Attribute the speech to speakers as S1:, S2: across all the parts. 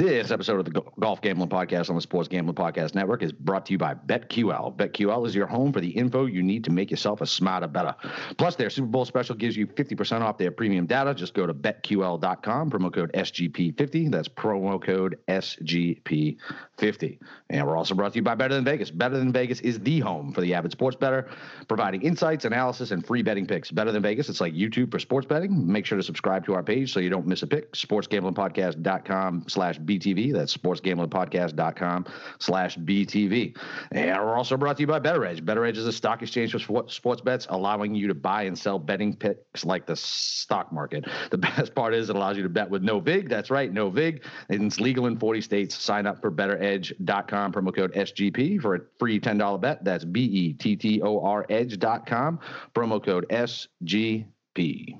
S1: This episode of the Golf Gambling Podcast on the Sports Gambling Podcast Network is brought to you by BetQL. BetQL is your home for the info you need to make yourself a smarter, bettor. Plus, their Super Bowl special gives you 50% off their premium data. Just go to betql.com, promo code SGP50. That's promo code SGP50. And we're also brought to you by Better Than Vegas. Better Than Vegas is the home for the avid sports bettor, providing insights, analysis, and free betting picks. Better Than Vegas, it's like YouTube for sports betting. Make sure to subscribe to our page so you don't miss a pick. SportsGamblingPodcast.com slash BTV. That's sportsgamblingpodcast.com slash BTV. And we're also brought to you by Bettor Edge. Bettor Edge is a stock exchange for sports bets, allowing you to buy and sell betting picks like the stock market. The best part is it allows you to bet with no VIG. That's right, no VIG. And it's legal in 40 states. Sign up for bettoredge.com, promo code SGP for a free $10 bet. That's B E T T O R edge.com, promo code SGP.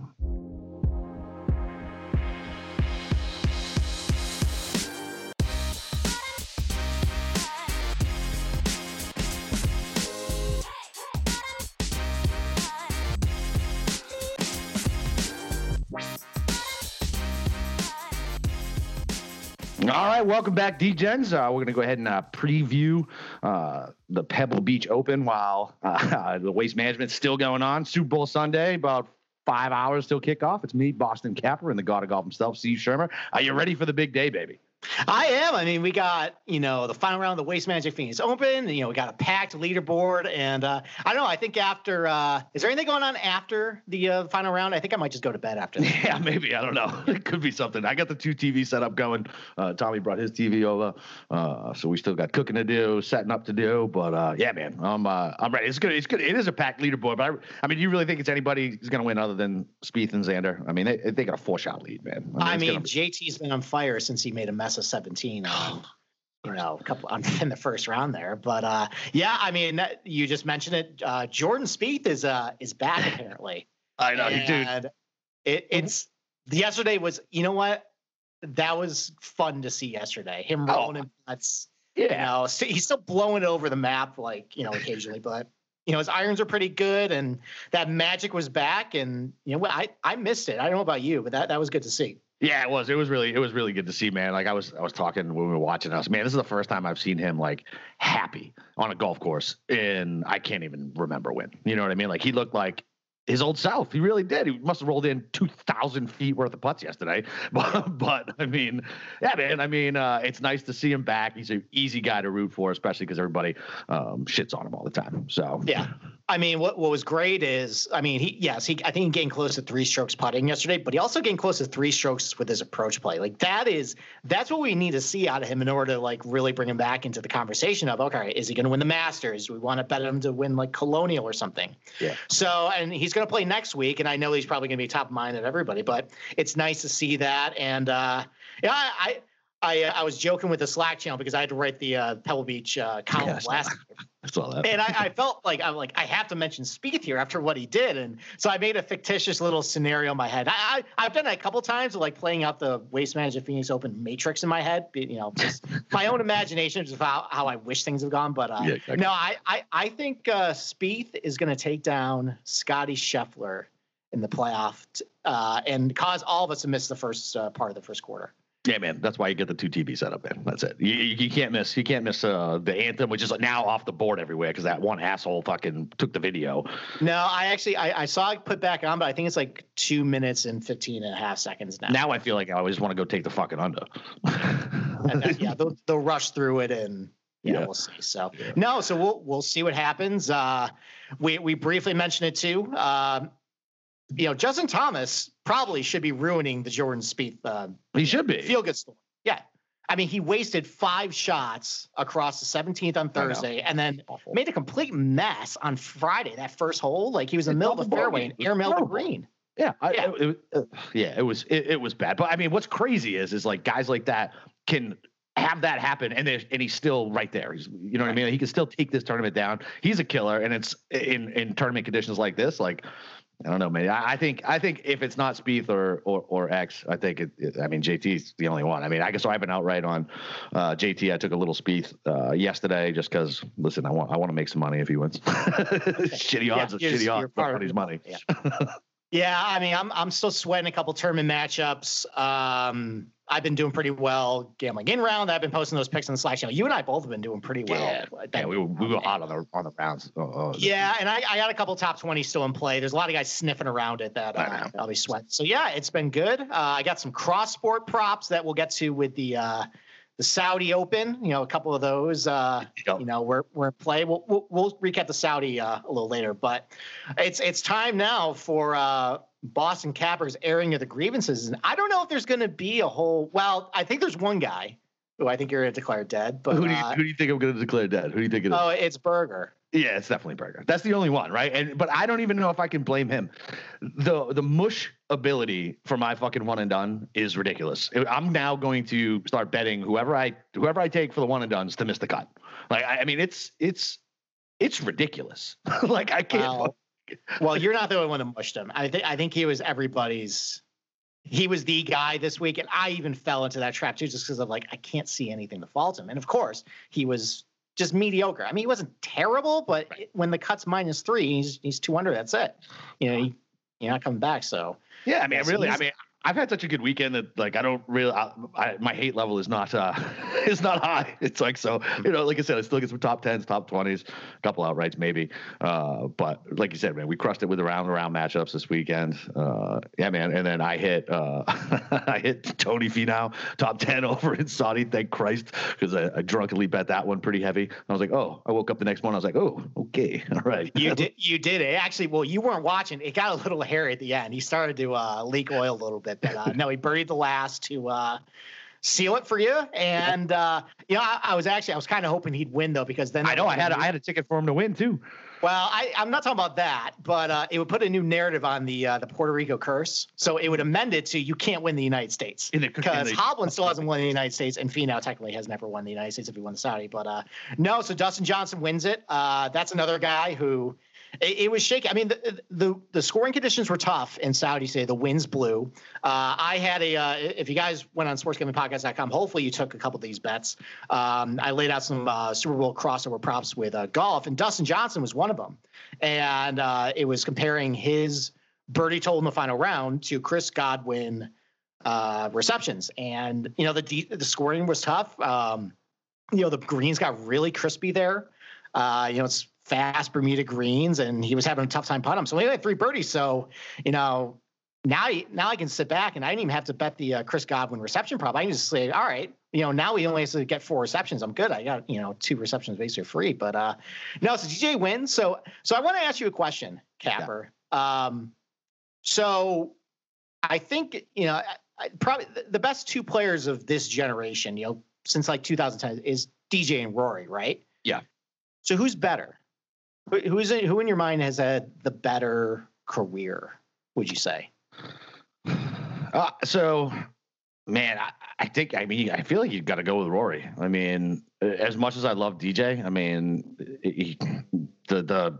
S1: All right, welcome back, D-Gens. Uh, we're going to go ahead and uh, preview uh, the Pebble Beach Open while uh, the Waste Management's still going on. Super Bowl Sunday, about five hours till kickoff. It's me, Boston Capper, and the God of Golf himself, Steve Schirmer. Are you ready for the big day, baby?
S2: I am. I mean, we got you know the final round of the Waste Management Phoenix Open. You know, we got a packed leaderboard, and uh, I don't know. I think after uh, is there anything going on after the uh, final round? I think I might just go to bed after. That.
S1: Yeah, maybe. I don't know. It could be something. I got the two TV setup going. Uh, Tommy brought his TV over, uh, so we still got cooking to do, setting up to do. But uh, yeah, man, I'm I'm ready. It's good. It's good. It is a packed leaderboard, but I, I mean, you really think it's anybody who's going to win other than Spieth and Xander? I mean, they they got a four shot lead, man.
S2: I mean, I mean. JT's been on fire since he made a mess of 17 um, you know, a couple in the first round there. But uh, yeah, I mean, you just mentioned it. Uh, Jordan Spieth is uh, is back apparently.
S1: I know, and
S2: dude. It, it's yesterday was. You know what? That was fun to see yesterday. Him oh, rolling. Yeah. You know, he's still blowing it over the map, like you know, occasionally, but you know his irons are pretty good, and that magic was back. And you know, I I missed it. I don't know about you, but that that was good to see.
S1: Yeah, it was. It was really, it was really good to see, man. Like I was, I was talking when we were watching. Was, man, this is the first time I've seen him like happy on a golf course, and I can't even remember when. You know what I mean? Like he looked like his old self. He really did. He must have rolled in two thousand feet worth of putts yesterday. But, but I mean, yeah, man. I mean, uh, it's nice to see him back. He's an easy guy to root for, especially because everybody um, shits on him all the time. So
S2: yeah, I mean, what, what was great is, I mean, he yes, he I think he gained close to three strokes putting yesterday, but he also gained close to three strokes with his approach play. Like that is that's what we need to see out of him in order to like really bring him back into the conversation of okay, is he going to win the Masters? We want to bet him to win like Colonial or something.
S1: Yeah.
S2: So and he's going to play next week, and I know he's probably going to be top of mind at everybody, but it's nice to see that. And uh, yeah, I I, uh, I was joking with the Slack channel because I had to write the uh, Pebble Beach uh, column yeah, last year.
S1: I saw that.
S2: And I, I, felt like I'm like I have to mention Spieth here after what he did, and so I made a fictitious little scenario in my head. I, I have done that a couple times, like playing out the Waste Management Phoenix Open matrix in my head. You know, just my own imagination of how, how I wish things have gone. But uh, yeah, exactly. no, I I, I think uh, Spieth is going to take down Scotty Scheffler in the playoff uh, and cause all of us to miss the first uh, part of the first quarter.
S1: Yeah, man. That's why you get the two TV setup, man. That's it. You, you, can't miss. You can't miss uh, the anthem, which is now off the board everywhere because that one asshole fucking took the video.
S2: No, I actually I, I, saw it put back on, but I think it's like two minutes and 15 and a half seconds now.
S1: Now I feel like I always want to go take the fucking under.
S2: then, yeah, they'll, they'll rush through it and yeah, yeah, we'll see. So yeah. no, so we'll we'll see what happens. Uh, we we briefly mentioned it too. Uh, you know, Justin Thomas probably should be ruining the Jordan Spieth. Uh,
S1: he should be
S2: feel good story. Yeah, I mean, he wasted five shots across the 17th on Thursday, and then Awful. made a complete mess on Friday. That first hole, like he was in the middle of the fairway and airmailed the green.
S1: Yeah, I, yeah, it, it, yeah, it was it, it was bad. But I mean, what's crazy is is like guys like that can have that happen and and he's still right there. He's you know what I mean? He can still take this tournament down. He's a killer and it's in in tournament conditions like this like I don't know, man. I, I, think I think if it's not Spieth or or, or X, I think it, it, I mean JT's the only one. I mean, I guess I have been outright on uh, JT. I took a little Spieth uh, yesterday just because. Listen, I want I want to make some money if he wins. shitty odds, yeah, shitty odds, but money's money. Yeah.
S2: Yeah, I mean, I'm I'm still sweating a couple tournament matchups. Um, I've been doing pretty well gambling in round. I've been posting those picks on the Slack channel. You and I both have been doing pretty well.
S1: Yeah, yeah we, were, we were hot on the on the rounds.
S2: Uh, yeah, and I, I got a couple top twenty still in play. There's a lot of guys sniffing around it that uh, I'll be sweating. So yeah, it's been good. Uh, I got some cross sport props that we'll get to with the uh, the Saudi Open. You know, a couple of those. Uh, you know, we're we're in play. We'll we'll, we'll recap the Saudi uh, a little later, but it's it's time now for uh, Boston Cappers airing of the grievances. And I don't know if there's going to be a whole. Well, I think there's one guy who I think you're going to declare dead. But
S1: who do
S2: you,
S1: uh, who do you think I'm going to declare dead? Who do you think it is?
S2: Oh, it's Berger.
S1: Yeah, it's definitely Berger. That's the only one, right? And but I don't even know if I can blame him. The the mush ability for my fucking one and done is ridiculous. I'm now going to start betting whoever I whoever I take for the one and duns to miss the cut. Like I, I mean, it's it's it's ridiculous. like I can't.
S2: Well, well, you're not the only one that mushed him. I think I think he was everybody's. He was the guy this week, and I even fell into that trap too, just because of like I can't see anything to fault him. And of course, he was just mediocre. I mean, he wasn't terrible, but right. when the cut's minus three, he's he's two under. That's it. You know, he, you're not coming back. So
S1: yeah, I mean, really, I mean, I've had such a good weekend that like I don't really I, I, my hate level is not uh is not high. It's like so you know like I said I still get some top tens, top twenties, a couple outrights maybe. Uh, but like you said, man, we crushed it with the round around matchups this weekend. Uh, yeah, man. And then I hit uh I hit Tony Finau top ten over in Saudi. Thank Christ because I, I, drunkenly bet that one pretty heavy. And I was like, oh, I woke up the next morning. I was like, oh, okay, all right.
S2: You did you did it actually. Well, you weren't watching. It got a little hairy at the end. He started to uh, leak oil a little bit But uh, no, he buried the last to uh, seal it for you. And uh, you know, I, I, was actually I was kind of hoping he'd win though because then
S1: I know I had a, I had a ticket for him to win too.
S2: Well, I, am not talking about that, but uh, it would put a new narrative on the uh, the Puerto Rico curse. So it would amend it to you can't win the United States because Hovland still hasn't won the United States, and Finau technically has never won the United States if he won the Saudi. But uh, no, so Dustin Johnson wins it. Uh, that's another guy who it, it, was shaky. I mean, the, the, the scoring conditions were tough in Saudi. Say the winds blew. Uh, I had a. Uh, if you guys went on sportsgamblingpodcast.com, hopefully you took a couple of these bets. Um, I laid out some uh, Super Bowl crossover props with uh, golf, and Dustin Johnson was one of them. And uh, it was comparing his birdie total in the final round to Chris Godwin uh, receptions, and you know the the scoring was tough. Um, you know the greens got really crispy there. You know, it's fast Bermuda greens, and he was having a tough time putting them. So he had three birdies. So you know, now now I can sit back and I didn't even have to bet the uh, Chris Godwin reception prop. I can just say, all right, you know, now he only has to get four receptions. I'm good. I got you know two receptions basically free. But uh, no, so DJ wins. So so I want to ask you a question, Capper. Yeah. Um, so I think you know probably the best two players of this generation, you know, since like 2010 is DJ and Rory, right?
S1: Yeah.
S2: So who's better? Who's it, who in your mind has had the better career? Would you say?
S1: Uh, so, man, I, I, think I mean I feel like you've got to go with Rory. I mean, as much as I love DJ, I mean, he, the the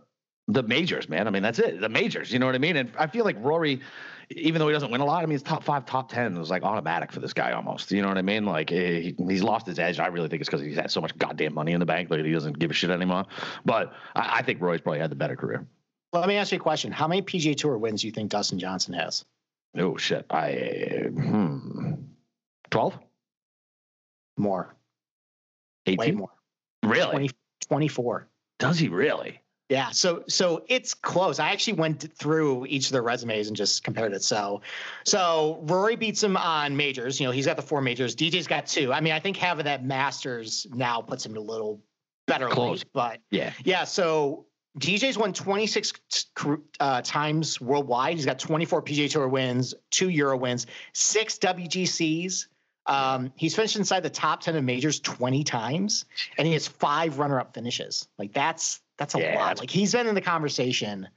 S1: the majors, man. I mean, that's it. The majors. You know what I mean? And I feel like Rory even though he doesn't win a lot, I mean, his top five, top ten was like automatic for this guy almost. You know what I mean? Like eh, he, he's lost his edge. I really think it's because he's had so much goddamn money in the bank that he doesn't give a shit anymore. But I, I think Rory's probably had the better career.
S2: Let me ask you a question. How many PGA Tour wins do you think Dustin Johnson has?
S1: Oh shit! I hmm, twelve
S2: more.
S1: 18?
S2: Way more.
S1: Really?
S2: 20, 24.
S1: Does he really?
S2: Yeah, so so it's close. I actually went through each of their resumes and just compared it. So, so Rory beats him on majors. You know, he's got the four majors. DJ's got two. I mean, I think having that Masters now puts him a little better close, but
S1: yeah,
S2: yeah. So DJ's won 26 uh, times worldwide. He's got 24 PGA Tour wins, two Euro wins, six WGCs. Um, he's finished inside the top 10 of majors 20 times, and he has five runner-up finishes. Like that's that's a yeah, lot. Like he's been in the conversation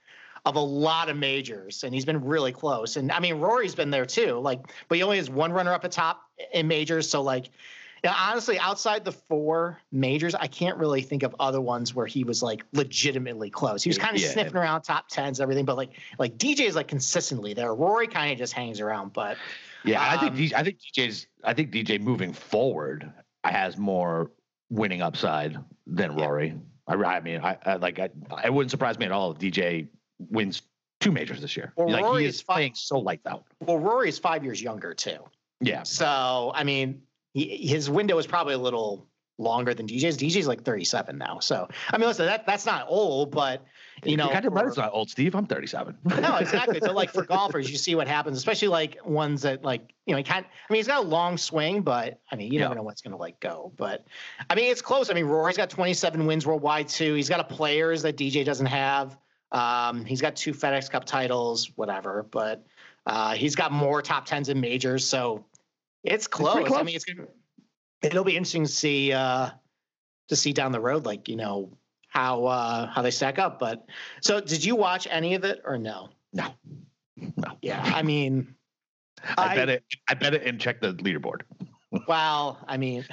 S2: of a lot of majors and he's been really close. And I mean, Rory's been there too. Like, but he only has one runner up at top in majors. So like, you know, honestly, outside the four majors, I can't really think of other ones where he was like legitimately close. He was kind of yeah. sniffing around top tens, everything, but like like DJ is like consistently there. Rory kind of just hangs around, but
S1: yeah, um, I think DJ, I think DJ's I think DJ moving forward has more winning upside than Rory. I, I mean, I, I like I, it wouldn't surprise me at all if DJ wins two majors this year.
S2: Well,
S1: like
S2: Rory
S1: he
S2: is
S1: is
S2: fi-
S1: playing so lights out.
S2: Well, Rory is five years younger too.
S1: Yeah,
S2: So I mean, he, his window is probably a little longer than DJ's. DJ's like 37 now. So I mean, listen, that that's not old, but you know,
S1: kind of right. It's not old, Steve. I'm 37.
S2: no, exactly. So like for golfers, you see what happens, especially like ones that like you know he can't. I mean, he's got a long swing, but I mean, you never
S1: Yeah.
S2: know what's going to like go. But I mean, it's close. I mean, Rory's got 27 wins worldwide too. He's got a players that DJ doesn't have. Um, he's got two FedEx Cup titles, whatever. But uh, he's got more top tens in majors, so it's close.
S1: pretty
S2: I mean, it's gonna, it'll be interesting to see uh, to see down the road, like you know how uh, how they stack up. But so, did you watch any of it or no?
S1: No, no.
S2: Yeah, I mean,
S1: I,
S2: I-
S1: bet it. I bet it and check the leaderboard.
S2: well, I mean,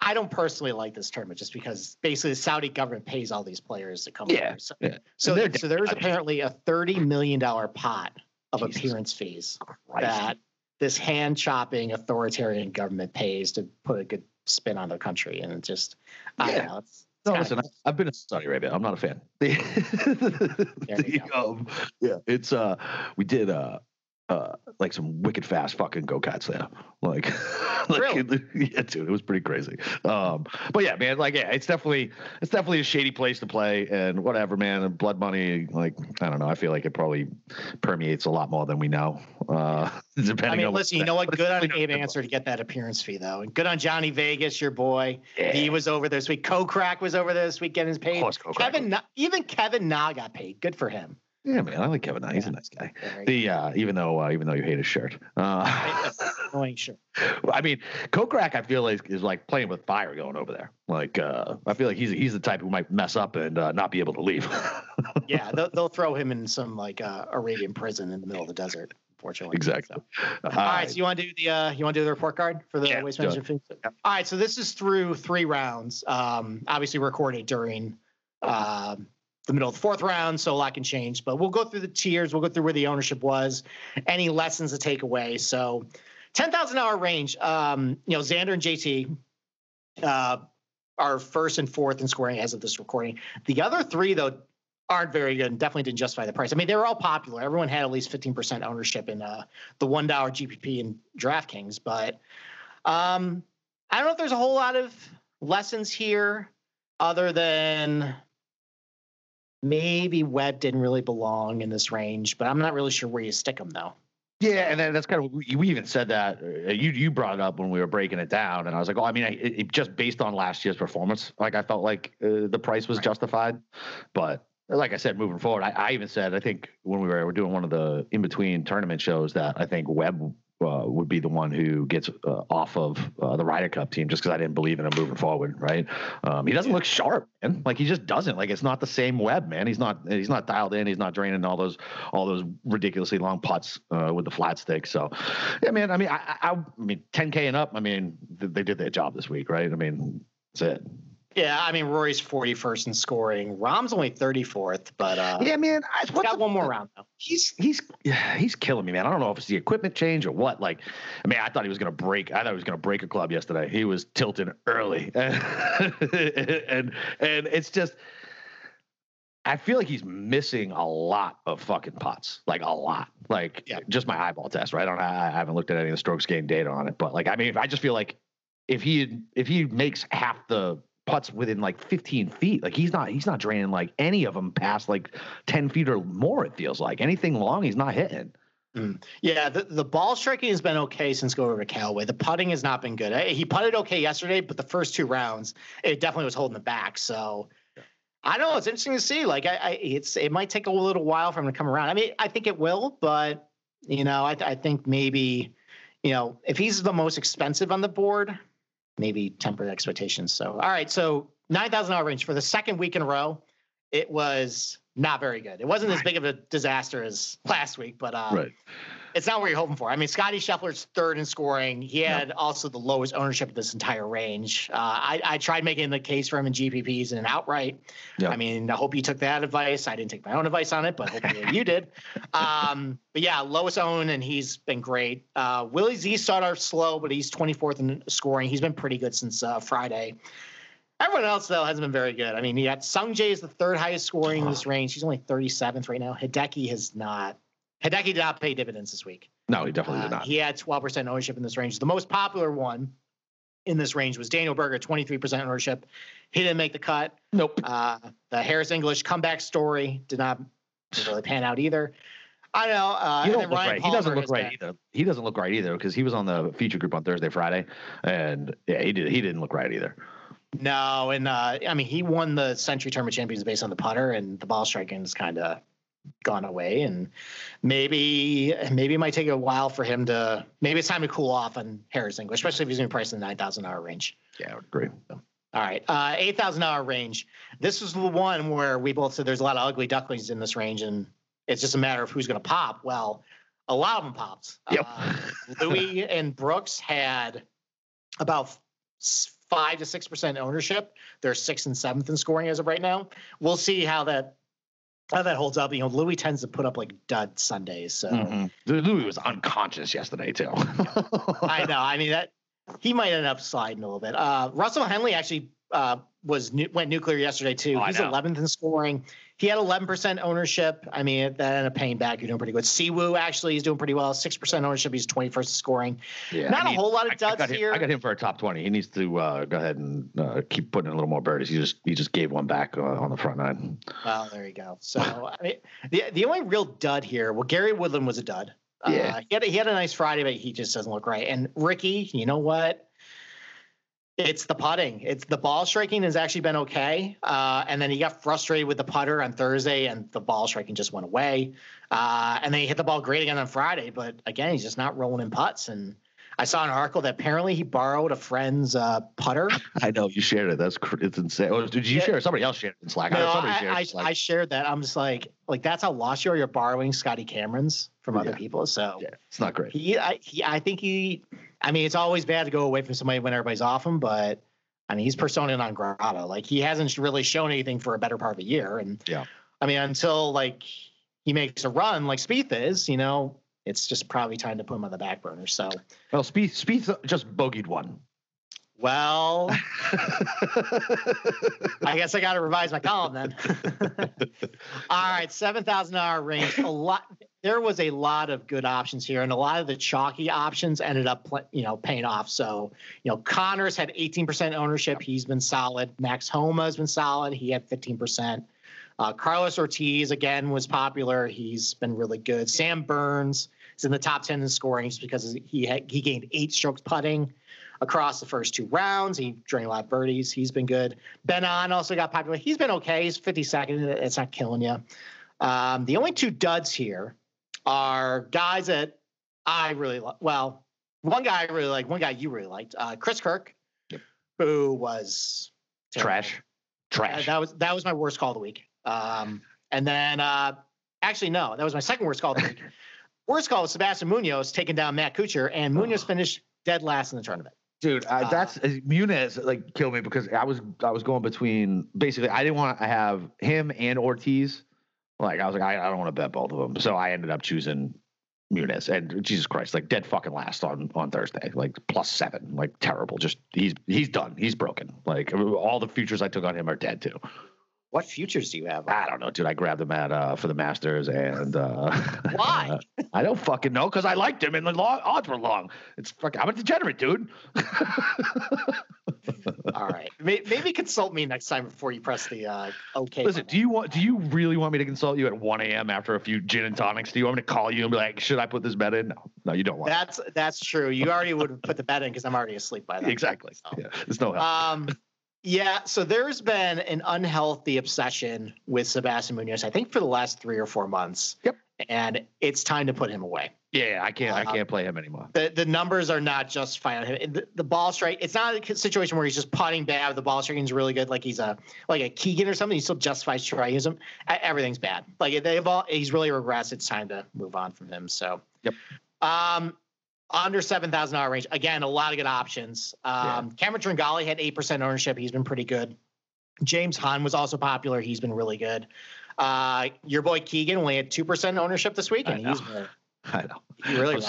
S2: I don't personally like this tournament just because basically the Saudi government pays all these players to come.
S1: Yeah,
S2: over. So,
S1: yeah.
S2: so, so there's apparently a thirty million dollar pot of
S1: Jesus
S2: appearance fees
S1: Christ.
S2: that this hand chopping authoritarian government pays to put a good spin on their country, and it just, I
S1: Yeah.
S2: don't know. It's,
S1: No,
S2: kinda
S1: listen, I- I've been to Saudi Arabia. I'm not a fan. The, um, yeah, it's uh, we did uh, uh, like some wicked fast fucking go karts there. Like, like yeah, dude, it was pretty crazy. Um, but yeah, man, like, yeah, it's definitely, it's definitely a shady place to play, and whatever, man. And blood money, like, I don't know. I feel like it probably permeates a lot more than we know. Uh, depending
S2: I mean,
S1: on
S2: listen, you know what? Good on Abe Ancer to get that appearance fee, though. And good on Johnny Vegas, your boy.
S1: Yeah.
S2: He was over this week. crack was over this week getting his
S1: course,
S2: Kevin, even Kevin Na got paid. Good for him.
S1: Yeah, man, I like Kevin. He's a nice guy.
S2: Very
S1: The uh, even though uh, even though you hate his shirt, uh,
S2: annoying shirt.
S1: I mean, Kokrak, I feel like is like playing with fire going over there. Like, uh, I feel like he's he's the type who might mess up and uh, not be able to leave.
S2: Yeah, they'll, they'll throw him in some like uh, Arabian prison in the middle of the desert. Unfortunately.
S1: exactly.
S2: So. All right, so you want to do the uh, you want to do the report card for the
S1: Yeah,
S2: waste management? All right, so this is through three rounds. Um, obviously recorded during um, the middle of the fourth round, so a lot can change. But we'll go through the tiers. We'll go through where the ownership was, any lessons to take away. So, ten thousand dollar range. Um, you know, Xander and JT uh, are first and fourth in scoring as of this recording. The other three, though, aren't very good and definitely didn't justify the price. I mean, they were all popular. Everyone had at least 15% ownership in uh, the $1 GPP and DraftKings, but um, I don't know if there's a whole lot of lessons here other than maybe Webb didn't really belong in this range, but I'm not really sure where you stick him though.
S1: Yeah, and then that's kind of we we even said that uh, you you brought it up when we were breaking it down, and I was like, oh, I mean, I, it, just based on last year's performance, like I felt like uh, the price was
S2: Right.
S1: justified, but like I said, moving forward, I, I even said I think when we were, were doing one of the in between tournament shows that I think Webb uh, would be the one who gets uh, off of uh, the Ryder Cup team just because I didn't believe in him moving forward. Right? Um, he doesn't look sharp, man. Like he just doesn't. Like it's not the same Webb, man. He's not. He's not dialed in. He's not draining all those all those ridiculously long putts uh, with the flat stick. So, yeah, man. I mean, I, I, I mean, 10k and up. I mean, th- they did their job this week, right? I mean, that's it.
S2: Yeah, I mean Rory's 41st in scoring. Rahm's only 34th, but uh,
S1: Yeah, man. I,
S2: he's got
S1: the-
S2: one more round though.
S1: he's he's he's killing me, man. I don't know if it's the equipment change or what. Like, I mean, I thought he was gonna break. I thought he was gonna break a club yesterday. He was tilting early, and and it's just. I feel like he's missing a lot of fucking putts, like a lot, like
S2: Yeah.
S1: just my eyeball test, right? I don't, I haven't looked at any of the strokes gain data on it, but like, I mean, I just feel like if he if he makes half the putts within like 15 feet, like he's not he's not draining like any of them past like 10 feet or more. It feels like anything long, he's not hitting. Mm.
S2: Yeah, the, the ball striking has been okay since going over to Callaway. The putting has not been good. He putted okay yesterday, but the first two rounds, it definitely was holding the back. So I don't know. It's interesting to see. Like, I, I it's it might take a little while for him to come around. I mean, I think it will, but you know, I, I think maybe, you know, if he's the most expensive on the board, maybe temper the expectations. So, all right, so nine thousand dollar range for the second week in a row. It was not very good. It wasn't as big of a disaster as last week, but uh,
S1: Right.
S2: It's not what you're hoping for. I mean, Scotty Scheffler's third in scoring. He had also the lowest ownership of this entire range. Uh, I, I tried making the case for him in GPPs and outright.
S1: Yeah.
S2: I mean, I hope you took that advice. I didn't take my own advice on it, but hopefully you did. Um, but yeah, lowest own, and he's been great. Uh, Willie Z started off slow, but he's 24th in scoring. He's been pretty good since uh, Friday. Everyone else though hasn't been very good. I mean, you got Sung Jae is the third highest scoring in this range. He's only 37th right now. Hideki has not. Hideki did not pay dividends this week.
S1: No, he definitely
S2: Uh,
S1: did not.
S2: He had 12% ownership in this range. The most popular one in this range was Daniel Berger, 23% ownership. He didn't make the cut.
S1: nope.
S2: Uh, the Harris English comeback story did not really pan out either. I don't know. Uh,
S1: He don't look right. He doesn't look right either. He doesn't look right either because he was on the feature group on Thursday, Friday, and yeah, he did. He didn't look right either.
S2: No, and uh, I mean he won the Sentry Tournament Champions based on the putter, and the ball striking is kind of gone away, and maybe maybe it might take a while for him to. Maybe it's time to cool off on Harris English, especially if he's going to price in the nine thousand dollar range.
S1: Yeah, I would agree.
S2: All right, uh, eight thousand dollar range. This is the one where we both said there's a lot of ugly ducklings in this range, and it's just a matter of who's going to pop. Well, a lot of them popped.
S1: Yep.
S2: Uh, Louis and Brooks had about five to six percent ownership. They're sixth and seventh in scoring as of right now. We'll see how that how that holds up. You know, Louis tends to put up like dud Sundays, so
S1: Mhm. Louis was unconscious yesterday too.
S2: I know. I mean that he might end up sliding a little bit. Uh, Russell Henley actually uh, was nu- went nuclear yesterday too.
S1: Oh,
S2: He's 11th in scoring. He had 11% ownership. I mean that ended up paying back. You're doing pretty good. Siwoo actually is doing pretty well. Six percent ownership. He's 21st in scoring.
S1: Yeah,
S2: Not
S1: I
S2: a
S1: need-
S2: whole lot of
S1: I- I
S2: duds
S1: him-
S2: here.
S1: I got him for a top twenty. He needs to uh, go ahead and uh, keep putting in a little more birdies. He just he just gave one back uh, on the front nine.
S2: Well, there you go. So I mean, the the only real dud here. Well, Gary Woodland was a dud.
S1: Yeah.
S2: Uh, he had a, he had a nice Friday, but he just doesn't look right. And Ricky, you know what? It's the putting. It's the ball striking has actually been okay. Uh, and then he got frustrated with the putter on Thursday, and the ball striking just went away. Uh, and then he hit the ball great again on Friday, but again, he's just not rolling in putts. And I saw an article that apparently he borrowed a friend's uh, putter.
S1: I know you shared it. That's cr- it's insane. Oh, did you
S2: Yeah.
S1: share it? Somebody else shared it in Slack. I
S2: No, I,
S1: shared
S2: I,
S1: Slack.
S2: I shared that. I'm just like, like that's how lost you are. You're borrowing Scotty Cameron's from other
S1: Yeah.
S2: people. So
S1: yeah, it's not great.
S2: he, I, he, I think he. I mean, it's always bad to go away from somebody when everybody's off him, but I mean, he's persona non grata. Like he hasn't really shown anything for a better part of a year, and
S1: Yeah.
S2: I mean, until like he makes a run like Spieth is, you know, it's just probably time to put him on the back burner. So,
S1: Well, Spieth, Spieth just bogeyed one.
S2: well, I guess I got to revise my column then. All right, seven thousand dollar range. A lot. There was a lot of good options here, and a lot of the chalky options ended up, you know, paying off. So, you know, Conners had eighteen percent ownership. He's been solid. Max Homa has been solid. He had fifteen percent. Uh, Carlos Ortiz again was popular. He's been really good. Sam Burns is in the top ten in scoring just because he had, he gained eight strokes putting across the first two rounds. He drained a lot of birdies. He's been good. Ben An also got popular. He's been okay. He's 52nd. It's not killing you. Um, the only two duds here are guys that I really like. Well, one guy I really like, one guy you really liked, uh, Chris Kirk,
S1: Yep.
S2: who was terrible.
S1: Trash.
S2: Uh,
S1: Trash.
S2: that was that was my worst call of the week. Um, and then uh, actually no, that was my second worst call of the week. worst call was Sebastian Munoz taking down Matt Kuchar, and Munoz finished dead last in the tournament.
S1: Dude,
S2: Uh,
S1: that's uh, Munoz like killed me because I was I was going between basically I didn't want to have him and Ortiz. Like I was like I, I don't want to bet both of them, so I ended up choosing Munoz and Jesus Christ, like dead fucking last on on Thursday, like plus seven, like terrible. Just he's he's done, he's broken. Like all the futures I took on him are dead too.
S2: What futures do you have?
S1: I don't know, dude. I grabbed him at uh for the Masters and uh
S2: Why?
S1: I don't fucking know because I liked him and the long, odds were long. It's fucking I'm a degenerate, dude.
S2: All right, maybe consult me next time before you press the uh, OK.
S1: Listen,
S2: button.
S1: do you want? Do you really want me to consult you at 1 a.m. after a few gin and tonics? Do you want me to call you and be like, "Should I put this bet in?" No, no, you don't want.
S2: That's that's true. You already would have put the bet in because I'm already asleep by
S1: that.
S2: then.
S1: Exactly.
S2: So.
S1: Yeah, there's no help.
S2: Um, yeah. So there's been an unhealthy obsession with Sebastian Munoz. I think for the last three or four months.
S1: Yep.
S2: And it's time to put him away.
S1: yeah, I can't. I
S2: uh,
S1: can't play him anymore.
S2: The the numbers are not justifying him. The, the ball strike. It's not a situation where he's just putting bad. The ball striking is really good. Like he's a like a Keegan or something. He still justifies trying him. Everything's bad. Like they've all. He's really regressed. It's time to move on from him. So.
S1: Yep.
S2: Um, under seven thousand dollar range. Again, a lot of good options. Um, Cameron Tringali had eight percent ownership. He's been pretty good. James Hahn was also popular. He's been really good. Uh, your boy Keegan only had two percent ownership this week, and he's been
S1: I know.
S2: You really.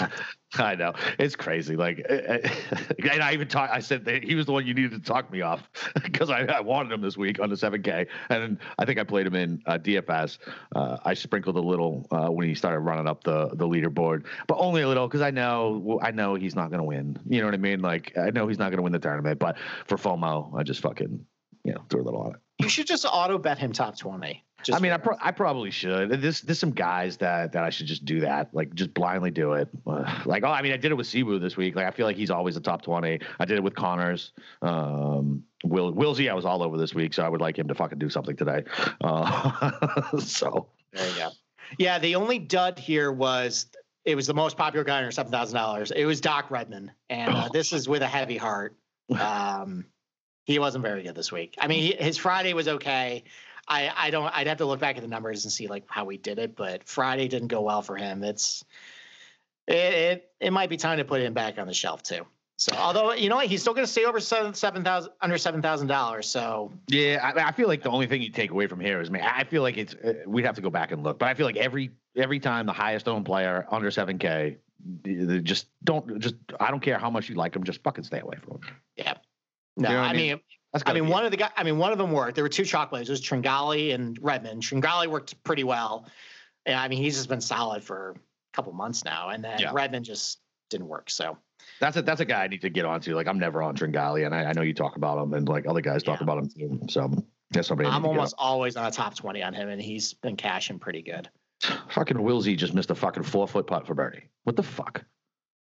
S1: I know it's crazy. Like, and I even talked. I said that he was the one you needed to talk me off because I, I, wanted him this week on the 7K, and I think I played him in uh, DFS. Uh, I sprinkled a little uh, when he started running up the the leaderboard, but only a little because I know I know he's not going to win. You know what I mean? Like, I know he's not going to win the tournament, but for FOMO, I just fucking you know threw a little on it.
S2: You should just auto bet him top twenty.
S1: Just I mean, I, pro- I probably should. There's there's some guys that that I should just do that, like just blindly do it. like, oh, I mean, I did it with Siwoo this week. Like, I feel like he's always a top twenty. I did it with Conners. Um, Will Willsy, I was all over this week, so I would like him to fucking do something today. Uh, so
S2: there you go. Yeah, the only dud here was it was the most popular guy under seven thousand dollars. It was Doc Redman, and uh, this is with a heavy heart. Um, he wasn't very good this week. I mean, he, his Friday was okay. I, I don't. I'd have to look back at the numbers and see like how we did it, but Friday didn't go well for him. It's it it, it might be time to put him back on the shelf too. So, although you know what, he's still going to stay over seven seven thousand under seven thousand dollars. So,
S1: yeah, I, I, feel like the only thing you take away from here is, man, I feel like it's uh, we'd have to go back and look, but I feel like every every time the highest owned player under seven k, just don't just I don't care how much you like him, just fucking stay away from him.
S2: Yeah. No, you know I mean, mean I mean, one of the guys. I mean, one of them worked. There were two chalk players. It was Tringali and Redman. Tringali worked pretty well. And I mean, he's just been solid for a couple months now, and then yeah. Redman just didn't work. So
S1: that's a that's a guy I need to get onto. Like, I'm never on Tringali, and I, I know you talk about him, and like other guys talk yeah. about him too. So that's somebody.
S2: I'm almost always on a top twenty on him, and he's been cashing pretty good.
S1: Fucking Willsy just missed a fucking four foot putt for birdie. What the fuck?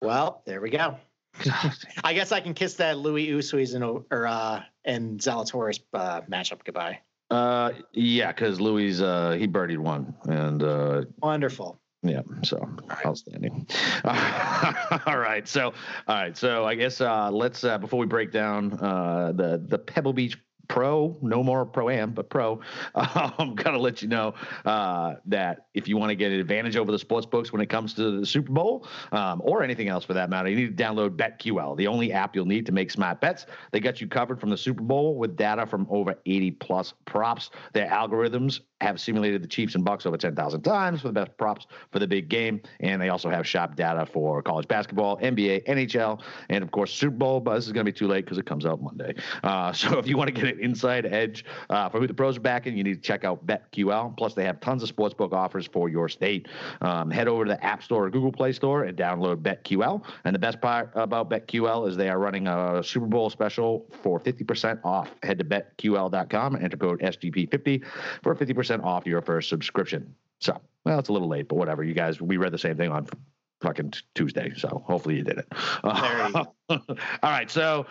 S2: Well, there we go. I guess I can kiss that Louis Oosthuizen and or uh, and Zalatoris uh, matchup goodbye.
S1: Uh, yeah, because Louis uh, he birdied one and uh,
S2: wonderful.
S1: Yeah, so outstanding. all right, so all right, so I guess uh, let's uh, before we break down uh, the the Pebble Beach pro, no more pro am, but pro. I'm gonna let you know uh, that if you want to get an advantage over the sports books when it comes to the Super Bowl um, or anything else for that matter, you need to download BetQL, the only app you'll need to make smart bets. They got you covered from the Super Bowl with data from over 80 plus props. Their algorithms have simulated the Chiefs and Bucs over 10,000 times for the best props for the big game. And they also have shop data for college basketball, NBA, NHL, and of course, Super Bowl. But this is going to be too late because it comes out Monday. Uh, so if you want to get an inside edge uh, for who the pros are backing, you need to check out BetQL. Plus, they have tons of sportsbook offers for your state. Um, head over to the App Store or Google Play Store and download BetQL. And the best part about BetQL is they are running a Super Bowl special for 50% off. Head to betql.com and enter code SGP50 for 50% percent off your first subscription. So, well, it's a little late, but whatever. You guys, we read the same thing on fucking Tuesday, so hopefully you did it. Uh, all right, so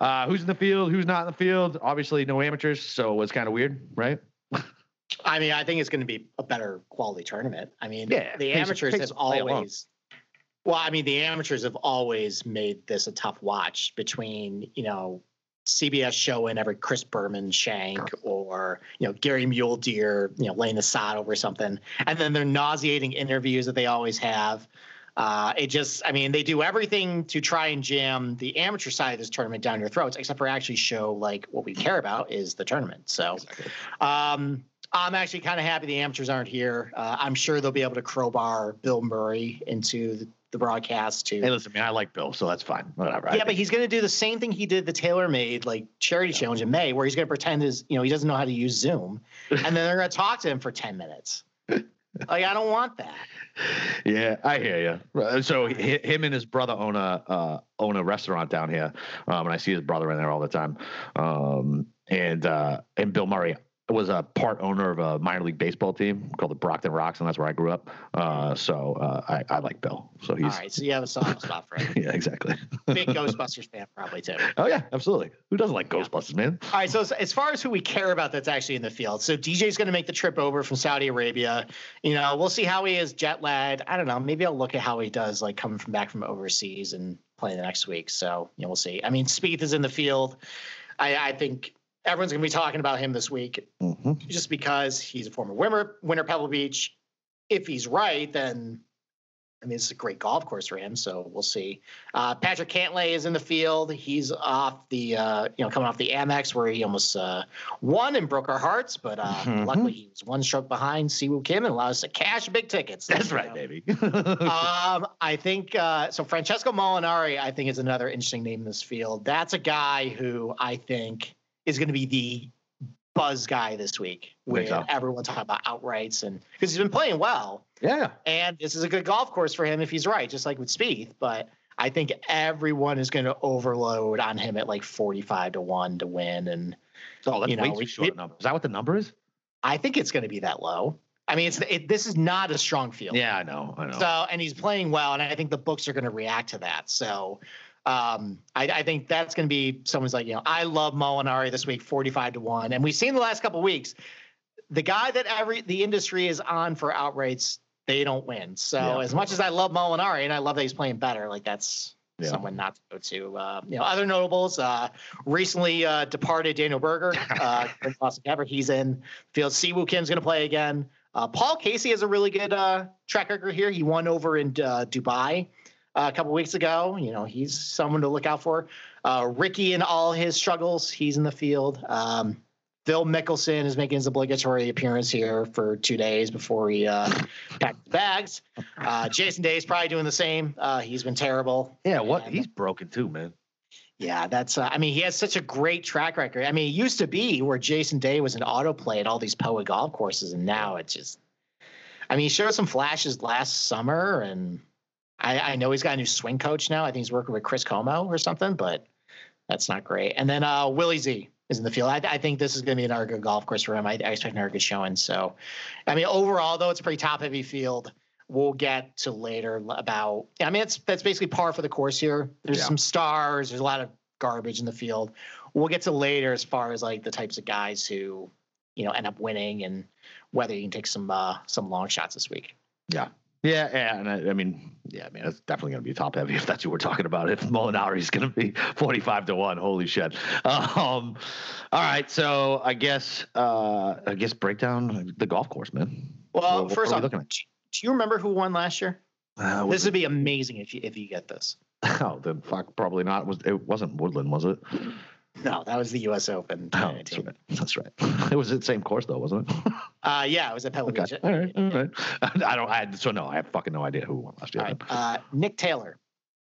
S1: uh, who's in the field? Who's not in the field? Obviously, no amateurs, so it's kind of weird, right?
S2: I mean, I think it's going to be a better quality tournament. I mean, yeah, the amateurs has always. Well, I mean, the amateurs have always made this a tough watch between you know CBS showing every Chris Berman shank or you know Gary Mule Deer you know laying the sod over something, and then their nauseating interviews that they always have. Uh, it just, I mean, they do everything to try and jam the amateur side of this tournament down your throats, except for actually show like what we care about is the tournament. So, exactly. um, I'm actually kind of happy the amateurs aren't here. Uh, I'm sure they'll be able to crowbar Bill Murray into the broadcast too.
S1: Hey, listen, man, I like Bill, so that's fine. Whatever.
S2: Yeah, but he's going to do the same thing he did the TaylorMade like charity yeah. challenge in May, where he's going to pretend his, you know, he doesn't know how to use Zoom, and then they're going to talk to him for ten minutes. like I don't want that.
S1: Yeah, I hear you. So him and his brother own a uh, own a restaurant down here, um, and I see his brother in there all the time. Um, and uh, and Bill Murray was a part owner of a minor league baseball team called the Brockton Rox, and that's where I grew up. Uh, so uh, I, I like Bill. So he's
S2: all right. So you have a soft spot for him.
S1: yeah, exactly.
S2: Big Ghostbusters fan, probably too.
S1: Oh yeah, absolutely. Who doesn't like Ghostbusters, yeah. man?
S2: All right. So as, as, far as who we care about, that's actually in the field. So DJ's going to make the trip over from Saudi Arabia. You know, we'll see how he is jet lagged. I don't know. Maybe I'll look at how he does, like coming from back from overseas and playing the next week. So you know, we'll see. I mean, Spieth is in the field. I, I think everyone's going to be talking about him this week mm-hmm. just because he's a former winner, winner Pebble Beach. If he's right, then I mean, it's a great golf course for him, so we'll see. Uh, Patrick Cantlay is in the field. He's off the, uh, you know, coming off the Amex where he almost uh, won and broke our hearts, but uh, mm-hmm. luckily he was one stroke behind Siwoo Kim and allowed us to cash big tickets.
S1: That's right, know. baby.
S2: um, I think uh, so. Francesco Molinari, I think, is another interesting name in this field. That's a guy who I think is going to be the buzz guy this week with so. everyone talking about outrights and because he's been playing well.
S1: Yeah.
S2: And this is a good golf course for him if he's right, just like with Spieth. But I think everyone is going to overload on him at like 45 to 1 to win. And,
S1: oh, that's you know, way too short it, number. Is that what the number is?
S2: I think it's going to be that low. I mean, it's it, this is not a strong field.
S1: Yeah, I know, I know.
S2: So, and he's playing well, and I think the books are going to react to that. So, um, I, I, think that's going to be someone's like, you know, I love Molinari this week, 45 to 1. And we've seen the last couple weeks, the guy that every the industry is on for outrights, they don't win. So yeah. as much as I love Molinari and I love that he's playing better, like that's yeah. someone not to go to. Uh, you know, other notables, uh, recently uh, departed Daniel Berger, uh, he's in field. Siwoo Kim's going to play again. Uh, Paul Casey has a really good uh, track record here. He won over in uh, Dubai uh, a couple weeks ago. You know, he's someone to look out for. Uh, Ricky and all his struggles, he's in the field. Um, Phil Mickelson is making his obligatory appearance here for two days before he uh, packed the bags. Uh, Jason Day is probably doing the same. Uh, he's been terrible.
S1: Yeah, what and, he's broken too, man.
S2: Yeah, that's. Uh, I mean, he has such a great track record. I mean, it used to be where Jason Day was an autoplay at all these POA golf courses, and now it's just. I mean, he showed some flashes last summer, and I, I know he's got a new swing coach now. I think he's working with Chris Como or something, but that's not great. And then uh, Willie Z is in the field. I, I think this is going to be another good golf course for him. I, I expect another good showing. So, I mean, overall, though, it's a pretty top heavy field. We'll get to later about. I mean, it's that's basically par for the course here. There's yeah. some stars. There's a lot of garbage in the field. We'll get to later as far as like the types of guys who, you know, end up winning and whether you can take some uh, some long shots this week.
S1: Yeah, yeah, yeah, and I, I, mean, yeah, I mean, it's definitely going to be top heavy if that's what we're talking about. If Molinari is going to be forty-five to one, holy shit! Um, all right, so I guess uh, I guess break down the golf course, man.
S2: Well, what, first off, do you remember who won last year? Uh, this would be amazing if you if you get this.
S1: Oh, then fuck, probably not. It was it wasn't Woodland, was it?
S2: No, that was the U.S. Open.
S1: Oh, that's right. That's right. It was the same course though, wasn't it?
S2: uh, yeah, it was at Pebble okay.
S1: All right, all right. I don't. I had, so no, I have fucking no idea who won last year. Right.
S2: Uh, Nick Taylor.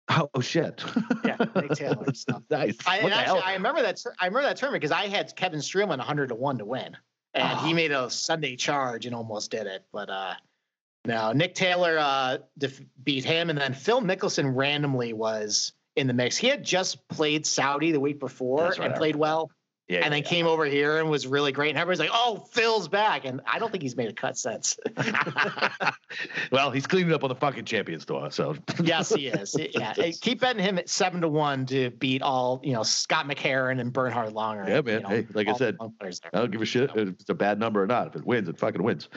S1: Oh, oh shit!
S2: yeah, Nick Taylor.
S1: nice.
S2: I, actually, I remember that. I remember that tournament because I had Kevin Streelman 100 to one to win, and oh. he made a Sunday charge and almost did it. But uh, no, Nick Taylor uh, def- beat him, and then Phil Mickelson randomly was in the mix. He had just played Saudi the week before right, and played well. Yeah, and then yeah. came over here and was really great. And everybody's like, "Oh, Phil's back," and I don't think he's made a cut since.
S1: well, he's cleaning up on the fucking Champions Tour, so
S2: yes, he is. Yeah, keep betting him at seven to one to beat all you know Scott McCarron and Bernhard Langer.
S1: Yeah, man. You know, hey, like I said, I don't give a shit if it's a bad number or not. If it wins, it fucking wins.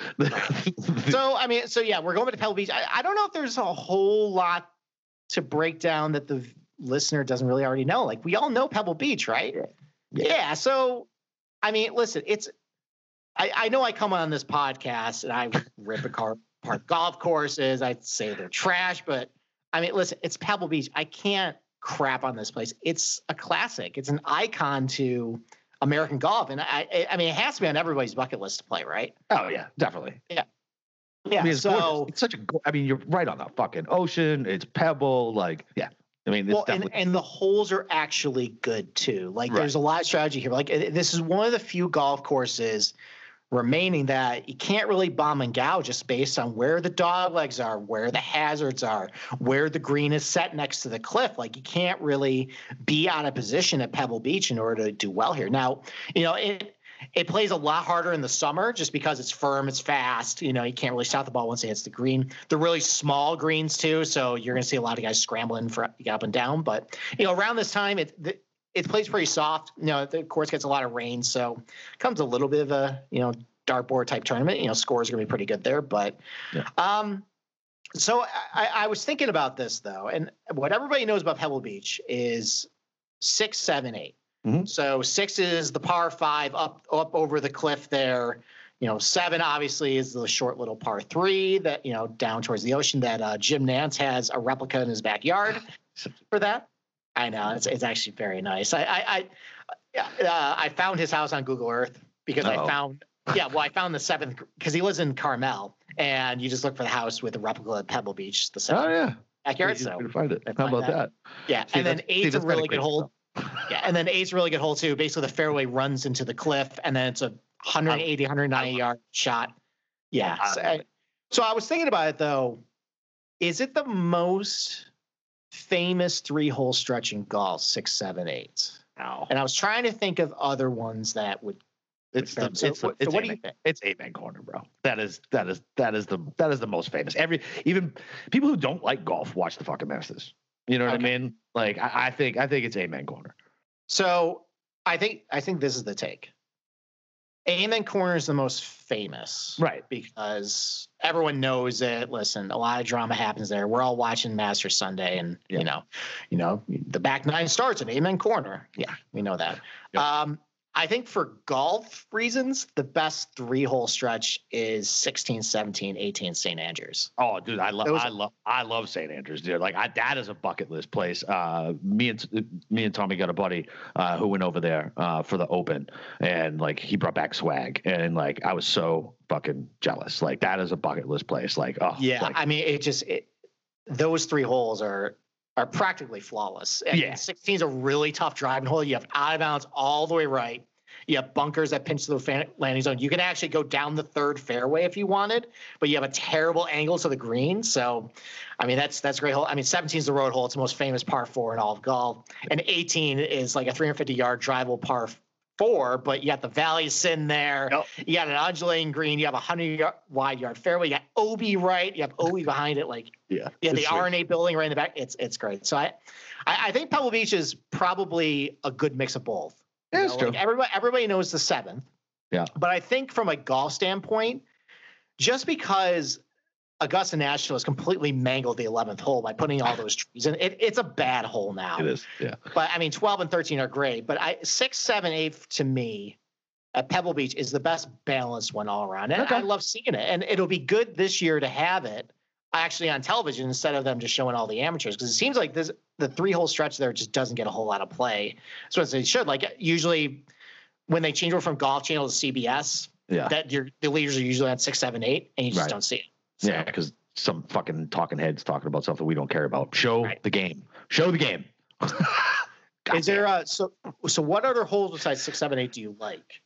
S2: so I mean, so yeah, we're going to Pebble Beach. I, I don't know if there's a whole lot to break down that the listener doesn't really already know. Like we all know Pebble Beach, right? Yeah. yeah so, I mean, listen, it's. I, I know I come on this podcast and I rip a car apart golf courses. I say they're trash, but I mean, listen, it's Pebble Beach. I can't crap on this place. It's a classic. It's an icon to American golf, and I, I mean, it has to be on everybody's bucket list to play, right?
S1: Oh yeah, definitely.
S2: Yeah. Yeah.
S1: I mean, it's so gorgeous. it's such a. I mean, you're right on the fucking ocean. It's Pebble, like yeah. I mean,
S2: well, and, and the holes are actually good too. Like, right. there's a lot of strategy here. Like, this is one of the few golf courses remaining that you can't really bomb and gouge just based on where the dog legs are, where the hazards are, where the green is set next to the cliff. Like, you can't really be out of position at Pebble Beach in order to do well here. Now, you know, it it plays a lot harder in the summer just because it's firm, it's fast. You know, you can't really stop the ball once it hits the green. They're really small greens too, so you're going to see a lot of guys scrambling for up and down. But you know, around this time, it it plays pretty soft. You know, the course gets a lot of rain, so comes a little bit of a you know dartboard type tournament. You know, scores are going to be pretty good there. But yeah. um, so I, I was thinking about this though, and what everybody knows about Pebble Beach is six, seven, eight. Mm-hmm. So six is the par five up up over the cliff there. you know, seven obviously is the short little par three that you know down towards the ocean that uh, Jim Nantz has a replica in his backyard for that. I know it's it's actually very nice. I I I, uh, I found his house on Google Earth because Uh-oh. I found yeah well I found the seventh because he lives in Carmel and you just look for the house with a replica at Pebble Beach the seventh.
S1: Oh yeah.
S2: Backyard, so
S1: find it. How about that? that?
S2: Yeah, see, and then eight's a really good hole. Yeah, and then eight's a really good hole too. Basically, the fairway runs into the cliff, and then it's a 180, 190 yard shot. Yeah. So I, so I was thinking about it though. Is it the most famous three hole stretch in golf, six, seven, eight?
S1: No.
S2: And I was trying to think of other ones that would.
S1: It's the, so, it's, so it's, what do you think? It's Amen Corner, bro. That is that is that is the that is the most famous. Every even people who don't like golf watch the fucking Masters. You know what okay. I mean? Like I, I think I think it's Amen Corner.
S2: So I think I think this is the take. Amen Corner is the most famous,
S1: right?
S2: Because everyone knows it. Listen, a lot of drama happens there. We're all watching Master Sunday, and yeah. you know, you know, the back nine starts at Amen Corner. Yeah, we know that. Um, I think for golf reasons, the best three hole stretch is 16, 17, 18 St. Andrews.
S1: Oh, dude, I love, I love, I love St. Andrews, dude. Like I, that is a bucket list place. Uh, me and me and Tommy got a buddy uh, who went over there uh, for the Open, and like he brought back swag, and like I was so fucking jealous. Like that is a bucket list place. Like oh
S2: yeah,
S1: like,
S2: I mean it just it, those three holes are are practically flawless. And
S1: yeah.
S2: 16 is a really tough driving hole. You have out of bounds all the way right. You have bunkers that pinch to the landing zone. You can actually go down the third fairway if you wanted, but you have a terrible angle to the green. So, I mean, that's that's a great hole. I mean, 17 is the road hole. It's the most famous par four in all of golf, and 18 is like a 350 yard drivable par four, but you got the valley sitting there. Yep. You got an undulating green. You have a hundred yard, wide yard fairway. You got OB right. You have OB behind it. Like
S1: yeah,
S2: yeah, the R&A building right in the back. It's it's great. So I, I, I think Pebble Beach is probably a good mix of both.
S1: Yeah, that's true. Like
S2: everybody everybody knows the seventh.
S1: Yeah,
S2: but I think from a golf standpoint, just because Augusta National has completely mangled the 11th hole by putting all those trees in. It, it's a bad hole now.
S1: It is, yeah.
S2: But I mean, 12 and 13 are great. But I six, seven, eight to me at Pebble Beach is the best balanced one all around. And okay. I love seeing it. And it'll be good this year to have it actually on television instead of them just showing all the amateurs because it seems like this the three hole stretch there just doesn't get a whole lot of play. So as it should. Like usually when they change over from Golf Channel to CBS,
S1: yeah.
S2: that your the leaders are usually at six, seven, eight, and you just right. don't see it.
S1: So. Yeah, because some fucking talking heads talking about something we don't care about. Show right. the game. Show the game.
S2: Is there uh so so what other holes besides six, seven, eight do you like?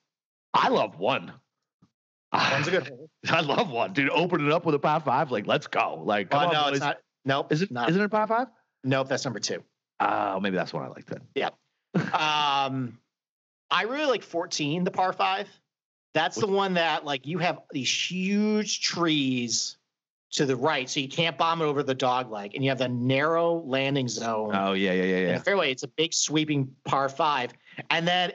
S1: I love one.
S2: One's a good hole.
S1: I love one, dude. Open it up with a par five. Like, let's go. Like,
S2: come
S1: uh,
S2: on, no, boys. it's not. Nope.
S1: Is it?
S2: Not.
S1: Isn't it a par five?
S2: Nope, that's number two.
S1: Oh, uh, maybe that's one I like then.
S2: Yeah. um, I really like 14, the par five. That's the one that like you have these huge trees to the right, so you can't bomb it over the dog leg, and you have the narrow landing zone.
S1: Oh yeah, yeah, yeah, yeah.
S2: fairway, it's a big sweeping par five, and then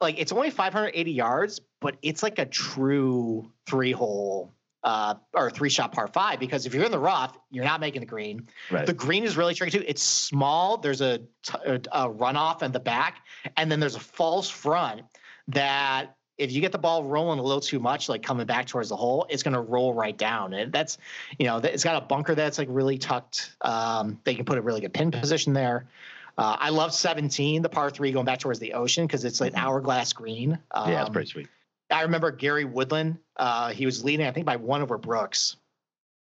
S2: like it's only 580 yards, but it's like a true three hole uh, or three shot par five because if you're in the rough, you're not making the green.
S1: Right.
S2: The green is really tricky too. It's small. There's a, a runoff in the back, and then there's a false front that if you get the ball rolling a little too much, like coming back towards the hole, it's going to roll right down. And that's, you know, it's got a bunker that's like really tucked. Um, they can put a really good pin position there. Uh, I love 17, the par three going back towards the ocean because it's like mm-hmm. hourglass green.
S1: Um, yeah, it's pretty sweet.
S2: I remember Gary Woodland. Uh, he was leading, I think, by one over Brooks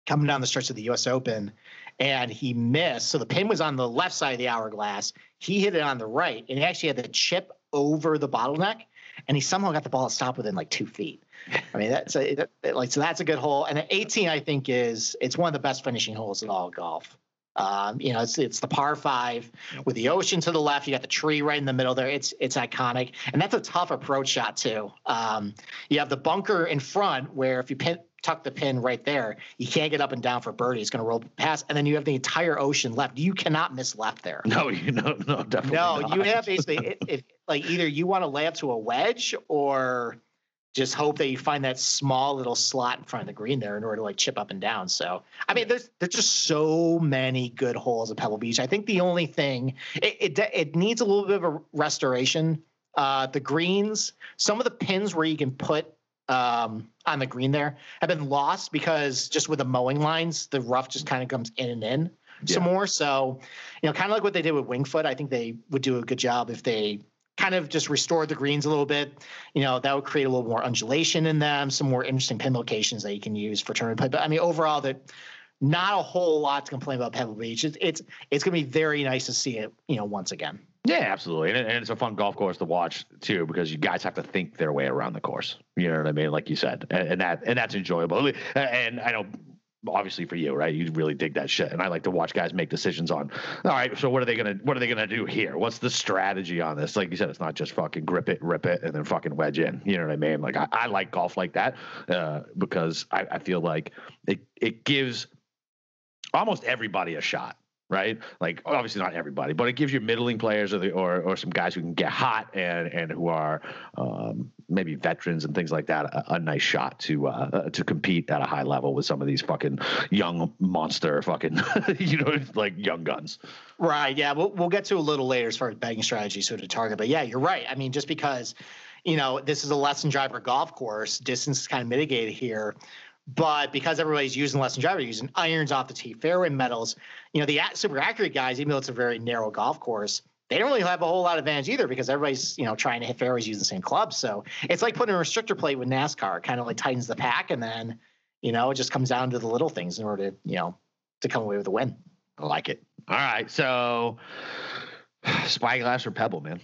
S2: coming down the stretch of the U.S. Open, and he missed. So the pin was on the left side of the hourglass. He hit it on the right, and he actually had the chip over the bottleneck and he somehow got the ball to stop within like two feet. I mean, that's a, that, like so that's a good hole. And 18, I think, is it's one of the best finishing holes in all golf. Um, you know, it's it's the par five with the ocean to the left. You got the tree right in the middle there. It's it's iconic, and that's a tough approach shot too. Um, you have the bunker in front where if you pin, tuck the pin right there, you can't get up and down for birdie. It's going to roll past, and then you have the entire ocean left. You cannot miss left there.
S1: No, you know, no, definitely.
S2: No,
S1: not.
S2: you have basically if like either you want to lay up to a wedge or just hope that you find that small little slot in front of the green there in order to like chip up and down. So I mean, there's there's just so many good holes at Pebble Beach. I think the only thing it it, it needs a little bit of a restoration. Uh, the greens, some of the pins where you can put um, on the green there have been lost because just with the mowing lines, the rough just kind of comes in and in some more. So, you know, kind of like what they did with Winged Foot, I think they would do a good job if they kind of just restore the greens a little bit. You know, that would create a little more undulation in them, some more interesting pin locations that you can use for tournament play. But I mean, overall, that not a whole lot to complain about Pebble Beach. It's it's, it's going to be very nice to see it, you know, once again.
S1: Yeah, absolutely, and, and it's a fun golf course to watch too because you guys have to think their way around the course. You know what I mean? Like you said, and, and that and that's enjoyable. And I know, obviously for you, right? You really dig that shit, and I like to watch guys make decisions on. All right, so what are they gonna what are they gonna do here? What's the strategy on this? Like you said, it's not just fucking grip it, rip it, and then fucking wedge in. You know what I mean? Like I, I like golf like that uh, because I, I feel like it it gives almost everybody a shot right? Like obviously not everybody, but it gives you middling players or the, or or some guys who can get hot and and who are um, maybe veterans and things like that a, a nice shot to uh, to compete at a high level with some of these fucking young monster fucking you know like young guns.
S2: Right. Yeah. We'll, we'll get to a little later as far as betting strategy sort of target. But yeah, you're right. I mean, just because, you know, this is a lesson driver golf course, distance is kind of mitigated here. But because everybody's using lesson driver, using irons off the tee, fairway metals, you know, the super accurate guys, even though it's a very narrow golf course, they don't really have a whole lot of advantage either because everybody's, you know, trying to hit fairways using the same clubs. So it's like putting a restrictor plate with NASCAR, kind of like tightens the pack. And then, you know, it just comes down to the little things in order to, you know, to come away with a win.
S1: I like it. All right, so spyglass or pebble, man.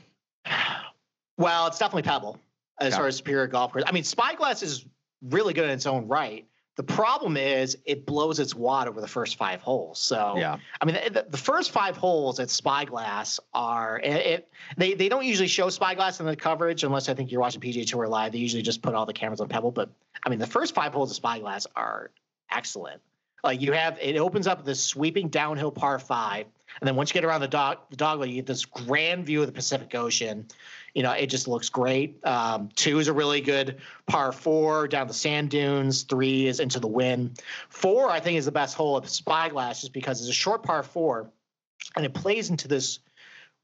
S2: Well, it's definitely Pebble as
S1: Yeah.
S2: far as superior golf course. I mean, Spyglass is really good in its own right. The problem is it blows its wad over the first five holes. So
S1: Yeah,
S2: I mean, the, the first five holes at Spyglass are it, it. They they don't usually show Spyglass in the coverage unless I think you're watching PGA Tour live. They usually just put all the cameras on Pebble. But I mean, the first five holes of Spyglass are excellent. Like you have, it opens up this sweeping downhill par five, and then once you get around the dog the dogleg, you get this grand view of the Pacific Ocean. You know, it just looks great. Um, two is a really good par four down the sand dunes. Three is into the wind. Four, I think, is the best hole of Spyglass just because it's a short par four and it plays into this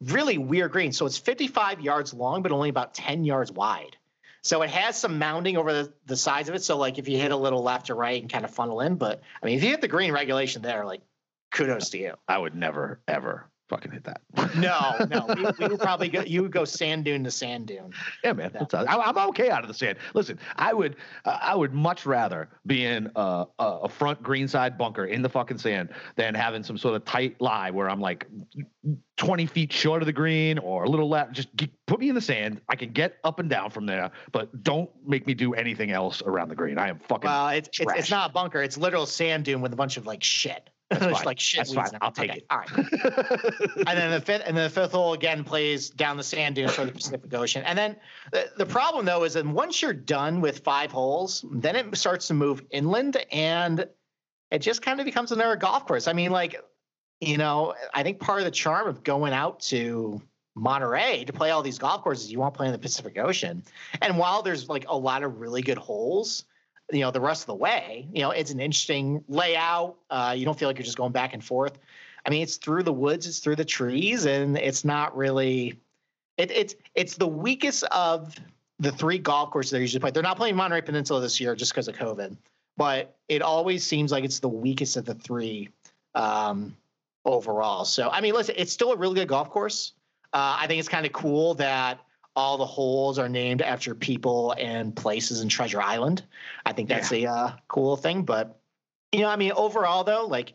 S2: really weird green. So it's 55 yards long, but only about 10 yards wide. So it has some mounding over the, the sides of it. So like if you hit a little left or right and kind of funnel in, but I mean, if you hit the green regulation there, like kudos to you.
S1: I would never ever fucking hit that.
S2: No, no, we, we would probably go, you would go sand dune to sand dune.
S1: Yeah, man. That's I, I'm okay out of the sand. Listen, I would, uh, I would much rather be in a, a, a front greenside bunker in the fucking sand than having some sort of tight lie where I'm like 20 feet short of the green or a little left. Just get, put me in the sand. I can get up and down from there, but don't make me do anything else around the green. I am fucking.
S2: Well, it's, it's, it's not a bunker. It's literal sand dune with a bunch of like shit.
S1: That's
S2: It's
S1: fine.
S2: like shit.
S1: That's fine. I'll take
S2: okay,
S1: it.
S2: All right. and then the fifth and then the fifth hole again plays down the sand dunes for the Pacific Ocean. And then the, the problem though is that once you're done with five holes, then it starts to move inland and it just kind of becomes another golf course. I mean, like, you know, I think part of the charm of going out to Monterey to play all these golf courses, you want to play in the Pacific Ocean. And while there's like a lot of really good holes, you know, the rest of the way, you know, it's an interesting layout. Uh, you don't feel like you're just going back and forth. I mean, it's through the woods, it's through the trees, and it's not really. It, it's it's the weakest of the three golf courses they usually play. They're not playing Monterey Peninsula this year just because of COVID, but it always seems like it's the weakest of the three um, overall. So I mean, listen, it's still a really good golf course. Uh, I think it's kind of cool that all the holes are named after people and places in Treasure Island. I think that's a uh, cool thing. But you know, I mean, overall though, like,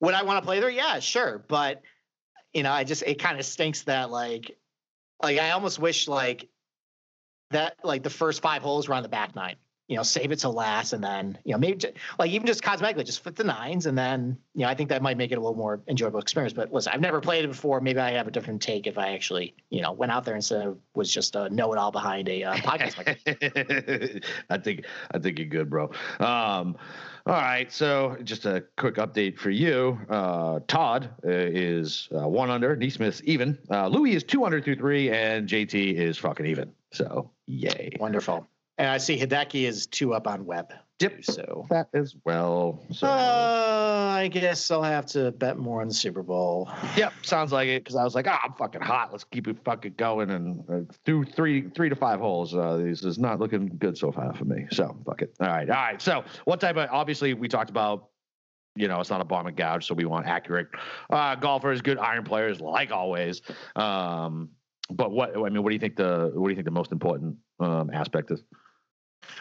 S2: would I want to play there? Yeah, sure. But you know, I just it kind of stinks that like, like I almost wish like that like the first five holes were on the back nine. You know, save it to last, and then you know maybe ju- like even just cosmetically, just flip the nines, and then you know I think that might make it a little more enjoyable experience. But listen, I've never played it before. Maybe I have a different take if I actually you know went out there instead of was just a know-it-all behind a uh, podcast. Like
S1: I think I think you're good, bro. Um, all right, so just a quick update for you. Uh, Todd uh, is uh, one under, NeSmith's even. Uh, Louis is two under through three, and JT is fucking even. So yay.
S2: Wonderful. And I see Hideki is two up on Webb.
S1: Yep.
S2: so.
S1: that as well. So
S2: Uh, I guess I'll have to bet more on the Super Bowl.
S1: Yep, sounds like it. Because I was like, ah, I'm fucking hot. Let's keep it fucking going. And uh, through three, three to five holes, uh, this is not looking good so far for me. So fuck it. All right, all right. So what type of? Obviously, we talked about. You know, it's not a bomb and gouge, so we want accurate uh, golfers, good iron players, like always. Um, but what I mean, what do you think the what do you think the most important um, aspect is?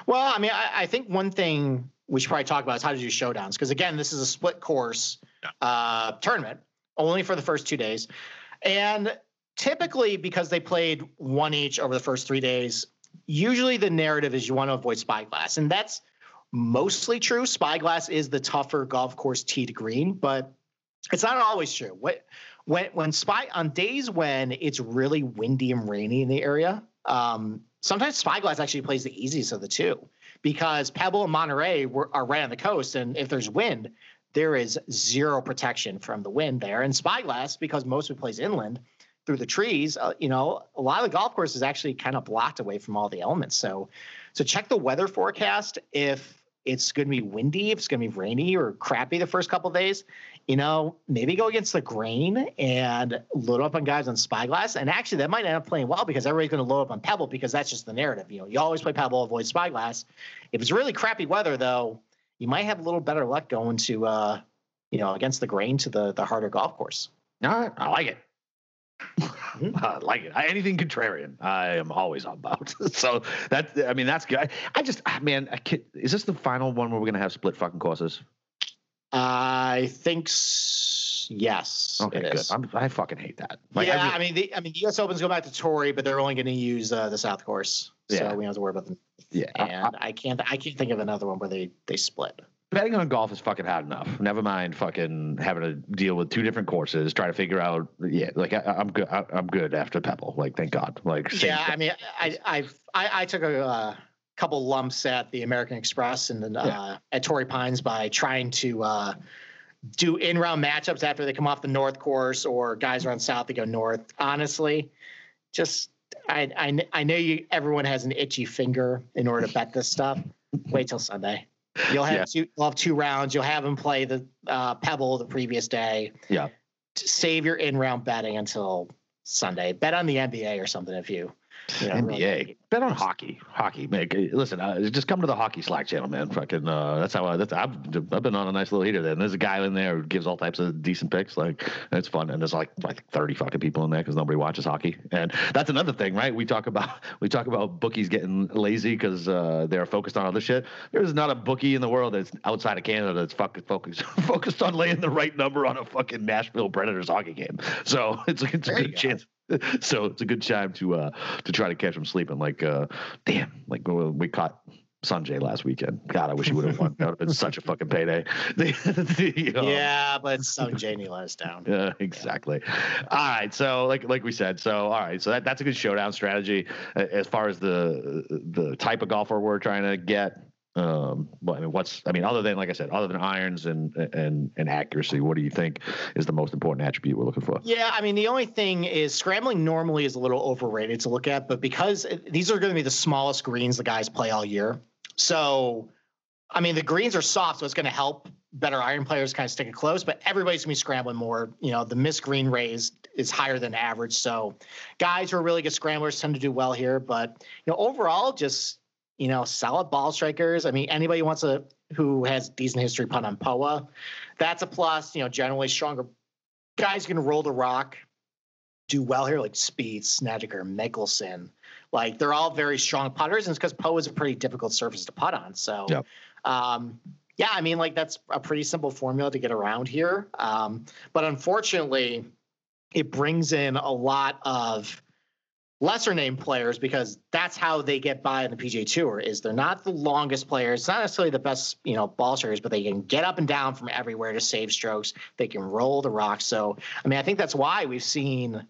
S2: Well, I mean, I, I think one thing we should probably talk about is how to do showdowns. Because again, this is a split course uh, tournament, only for the first two days. And typically, because they played one each over the first three days, usually the narrative is you want to avoid spyglass. And that's mostly true. Spyglass is the tougher golf course tee to green, but it's not always true. What when when spy on days when it's really windy and rainy in the area, um, sometimes Spyglass actually plays the easiest of the two because Pebble and Monterey were, are right on the coast, and if there's wind, there is zero protection from the wind there. And Spyglass, because most of it plays inland through the trees, uh, you know, a lot of the golf course is actually kind of blocked away from all the elements. So, so check the weather forecast if it's going to be windy, if it's going to be rainy or crappy the first couple days, you know, maybe go against the grain and load up on guys on Spyglass. And actually, that might end up playing well because everybody's going to load up on Pebble because that's just the narrative. You know, you always play Pebble, avoid Spyglass. If it's really crappy weather, though, you might have a little better luck going to, uh, you know, against the grain to the the harder golf course.
S1: All right, I like it. I like it. I, anything contrarian, I am always on about. so that I mean, that's good. I, I just, ah, man, I is this the final one where we're gonna have split fucking courses?
S2: I think yes.
S1: Okay,
S2: it
S1: good. I'm, I fucking hate that. Like,
S2: yeah,
S1: I,
S2: I mean, the I mean, the U.S. Opens go back to Torrey, but they're only going to use uh, the South Course, so
S1: Yeah.
S2: we don't have to worry about them.
S1: yeah. I- I-
S2: And I, can't I can't think of another one where they they split.
S1: betting on golf is fucking hard enough. Never mind fucking having to deal with two different courses, try to figure out. Yeah, like I, I'm good. I, I'm good after Pebble. Like, thank God. Like,
S2: yeah. I mean, I I've, I I took a uh, couple lumps at the American Express and then uh,
S1: Yeah.
S2: at Torrey Pines by trying to uh, do in round matchups after they come off the North course or guys around South they go North. Honestly, just I I I know you everyone has an itchy finger in order to bet this stuff. Wait till Sunday. You'll have
S1: Yeah.
S2: two. You'll have two rounds. You'll have them play the uh, Pebble the previous day.
S1: Yeah.
S2: Save your in round betting until Sunday. Bet on the NBA or something if you. You know, really-
S1: NBA. Bet on hockey. Hockey. Man, g- listen, uh, just come to the hockey Slack channel, man. Fucking, uh, that's how I. That's, I've, I've been on a nice little heater there. And there's a guy in there who gives all types of decent picks. Like, it's fun. And there's like like 30 fucking people in there because nobody watches hockey. And that's another thing, right? We talk about we talk about bookies getting lazy because uh, they're focused on other shit. There's not a bookie in the world that's outside of Canada that's fucking focused focused on laying the right number on a fucking Nashville Predators hockey game. So it's it's a
S2: There you
S1: good
S2: go.
S1: so it's a good time to uh to try to catch him sleeping. Like uh damn, like we we caught Sanjay last weekend. God, I wish he would have won. That would have been such a fucking payday. You know?
S2: Yeah, but Sungjae let us down.
S1: Yeah, exactly. All right, so like like we said, so all right, so that, that's a good showdown strategy Uh, as far as the the type of golfer we're trying to get. Um, but I mean, what's I mean, other than like I said, other than irons and and and accuracy, what do you think is the most important attribute we're looking for?
S2: Yeah, I mean, the only thing is scrambling normally is a little overrated to look at, but because these are going to be the smallest greens the guys play all year. So, I mean, the greens are soft, so it's going to help better iron players kind of stick it close, but everybody's going to be scrambling more. You know, the miss green raise is higher than average. So, guys who are really good scramblers tend to do well here, but, you know, overall, just, you know, solid ball strikers. I mean, anybody who wants a, who has decent history punt on POA, that's a plus. You know, generally stronger guys can roll the rock, do well here, like Spieth, Snedeker, Mickelson. Like they're all very strong putters, and it's because Poa is a pretty difficult surface to putt on. So,
S1: Yep.
S2: um, yeah, I mean, like that's a pretty simple formula to get around here. Um, but unfortunately, it brings in a lot of lesser name players because that's how they get by on the PGA Tour. Is they're not the longest players, it's not necessarily the best, you know, ball strikers, but they can get up and down from everywhere to save strokes. They can roll the rock. So, I mean, I think that's why we've seen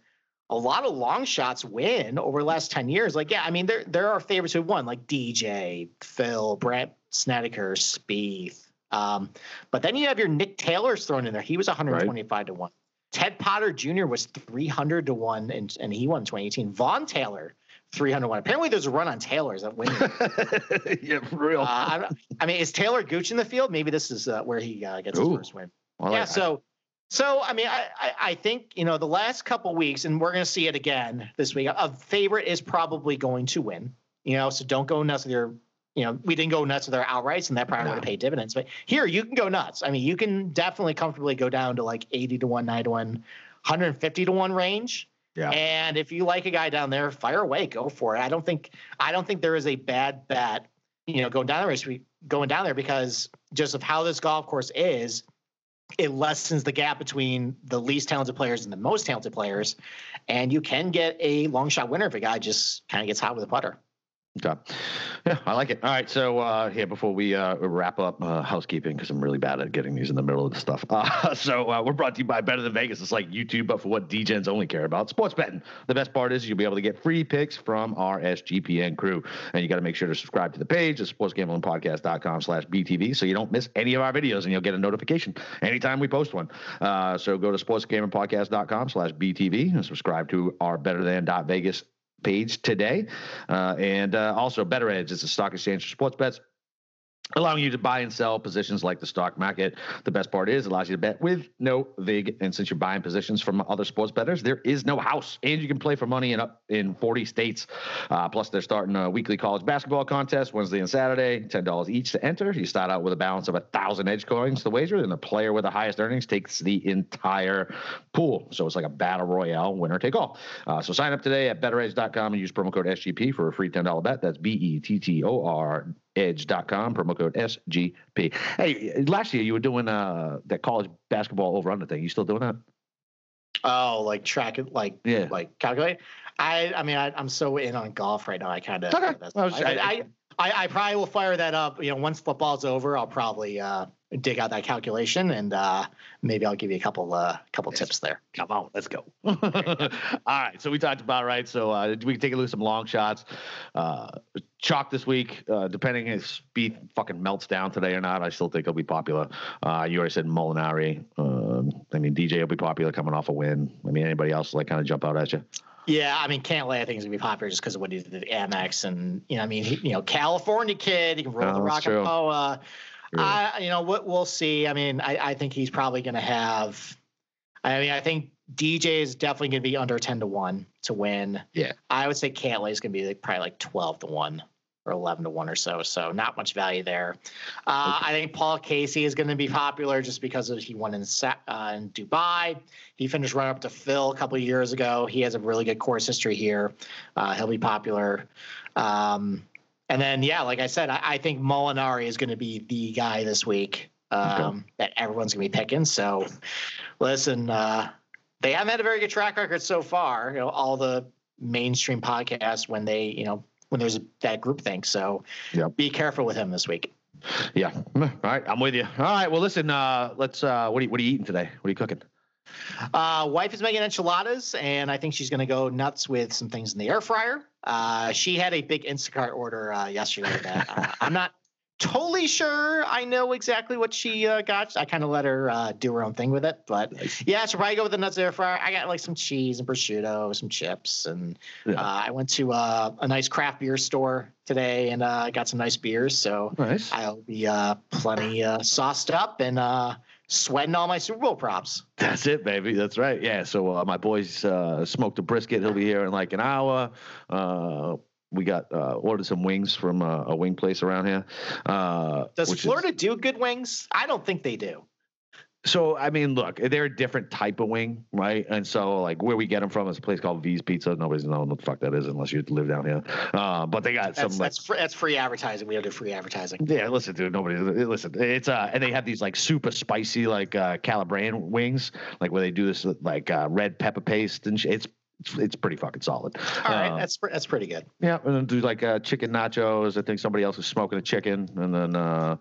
S2: a lot of long shots win over the last 10 years. Like, yeah, I mean, there there are favorites who won, like DJ, Phil, Brandt Snedeker, Spieth. Um, but then you have your Nick Taylor's thrown in there. He was 125 to 1. Ted Potter Jr. was 300 to 1, and, and he won 2018. Vaughn Taylor, 300 one. Apparently, there's a run on Taylor's that winning.
S1: yeah, for real.
S2: Uh, I, I, mean, is Taylor Gooch in the field? Maybe this is uh, where he uh, gets
S1: Ooh.
S2: his first win.
S1: Well,
S2: yeah.
S1: like-
S2: So, so I mean, I, I, I think you know the last couple weeks, and we're going to see it again this week. A favorite is probably going to win. You know, so don't go nuts with your. You know, we didn't go nuts with our outrights, and that probably
S1: No.
S2: would have paid dividends. But here, you can go nuts. I mean, you can definitely comfortably go down to like 80 to one, 9 to one, 150 to one range.
S1: Yeah.
S2: And if you like a guy down there, fire away, go for it. I don't think I don't think there is a bad bet, you know, going down there going down there because just of how this golf course is, it lessens the gap between the least talented players and the most talented players, and you can get a long shot winner if a guy just kind of gets hot with a putter.
S1: Okay. Yeah, I like it. All right. So, uh, here, before we uh, wrap up uh, housekeeping, because I'm really bad at getting these in the middle of the stuff. Uh, so, uh, we're brought to you by Better Than Vegas. It's like YouTube, but for what DGens only care about sports betting. The best part is you'll be able to get free picks from our SGPN crew. And you got to make sure to subscribe to the page at sportsgamblingpodcast.com slash BTV so you don't miss any of our videos and you'll get a notification anytime we post one. Uh, so, go to sportsgamblingpodcast.com slash BTV and subscribe to our Better Than Vegas page today. Uh, and uh, also, Bettor Edge is a stock exchange for sports bets. Allowing you to buy and sell positions like the stock market. The best part is it allows you to bet with no vig. And since you're buying positions from other sports bettors, there is no house, and you can play for money in up in 40 states. Uh, plus, they're starting a weekly college basketball contest Wednesday and Saturday. Ten dollars each to enter. You start out with a balance of a thousand edge coins to wager, and the player with the highest earnings takes the entire pool. So it's like a battle royale, winner take all. Uh, so sign up today at bettoredge.com and use promo code SGP for a free ten dollar bet. That's B E T T O R edge.com promo code sgp hey last year you were doing uh that college basketball over under thing you still doing that
S2: Oh, like track it, like
S1: Yeah.
S2: like calculate. I I mean, I, I'm so in on golf right now. I kind of.
S1: Okay. I
S2: I,
S1: I-
S2: I, probably will fire that up. You know, once football's over, I'll probably uh, dig out that calculation and uh, maybe I'll give you a couple uh, couple tips there.
S1: come on let's go. All right so we talked about right so uh we can take a look at some long shots. Uh chalk this week uh depending if Spieth fucking melts down today or not i still think it'll be popular. Uh you already said molinari um i mean dj will be popular coming off a win. I mean anybody else like kind of jump out at you
S2: Yeah, I mean, Cantlay, I think is gonna be popular just because of what he did at Amex, and you know, I mean, he, you know, California kid, he can roll
S1: Oh,
S2: the rock and poa.
S1: True.
S2: Uh, I, you know, what we'll see. I mean, I, I think he's probably gonna have. I mean, I think DJ is definitely gonna be under ten to one to win.
S1: Yeah.
S2: I would say Cantlay is gonna be like, probably like twelve to one or 11 to 1 or so. So not much value there. Uh, I think Paul Casey is going to be popular just because of, he won in, uh, in Dubai. He finished runner up to Phil a couple of years ago. He has a really good course history here. Uh, he'll be popular. Um, and then, yeah, like I said, I, I think Molinari is going to be the guy this week um, that everyone's going to be picking. So listen, uh, they haven't had a very good track record so far. You know, all the mainstream podcasts when they, you know, when there's that group think. So
S1: Yep.
S2: be careful with him this week.
S1: Yeah. All right. I'm with you. All right. Well, listen. Uh, let's. Uh, what are you, What are you eating today? What are you cooking?
S2: Uh, wife is making enchiladas, and I think she's going to go nuts with some things in the air fryer. Uh, she had a big Instacart order uh, yesterday that uh, I'm not totally sure I know exactly what she uh, got. I kind of let her uh, do her own thing with it, but yeah, she'll probably go with the nuts air fryer. I got like some cheese and prosciutto, some chips, and
S1: Yeah.
S2: uh, I went to uh, a nice craft beer store today and uh, got some nice beers. So
S1: Nice.
S2: I'll be uh, plenty uh, sauced up and uh, sweating all my Super Bowl props.
S1: That's it, baby. That's right. Yeah. So uh, my boys uh, smoked a brisket. He'll be here in like an hour. Uh, we got uh, ordered some wings from uh, a wing place around here. Uh,
S2: Does
S1: which is-
S2: Florida do good wings? I don't think they do.
S1: so I mean, look, they're a different type of wing, right? And so like where we get them from is a place called V's Pizza. Nobody's knowing what the fuck that is unless you live down here. Uh, but they got some
S2: That's
S1: like
S2: that's free, that's free advertising. We don't do free advertising.
S1: Yeah, listen, dude. Nobody listen. It's uh, and they have these like super spicy like uh Calabran wings, like where they do this like uh, red pepper paste and sh- it's it's it's pretty fucking solid.
S2: All right,
S1: Uh,
S2: that's that's pretty good.
S1: yeah, and then do like uh, chicken nachos. I think somebody else is smoking a chicken, and then uh,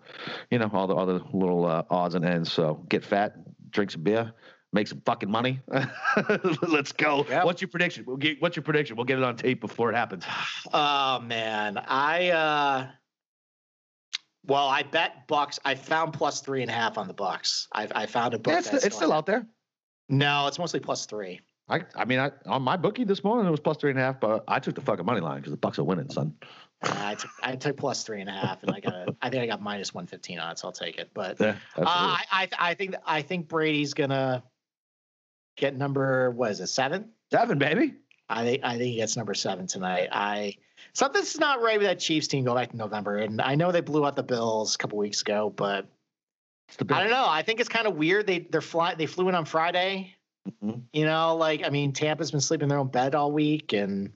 S1: you know all the other little uh, odds and ends. So get fat, drink some beer, make some fucking money. Let's go.
S2: Yep.
S1: What's your prediction? We'll get, what's your prediction? We'll get it on tape before it happens.
S2: Oh man, I uh, well, I bet Bucs. I found plus three and a half on the Bucs. I I found a book.
S1: Yeah, it's, it's still out there.
S2: No, it's mostly plus three.
S1: I, I mean, I, on my bookie this morning it was plus three and a half, but I took the fucking money line because the Bucs are winning, son.
S2: I took I took plus three and a half, and I got a, I think I got minus one fifteen on it, so I'll take it. But
S1: Yeah,
S2: uh. I I I think I think Brady's gonna get number what is it seven?
S1: Seven, baby.
S2: I think I think he gets number seven tonight. I something's not right with that Chiefs team. Go back to November, and I know they blew out the Bills a couple weeks ago, but I don't know. I think it's kind of weird. They they're fly they flew in on Friday.
S1: Mhm.
S2: You know, like I mean, Tampa's been sleeping in their own bed all week, and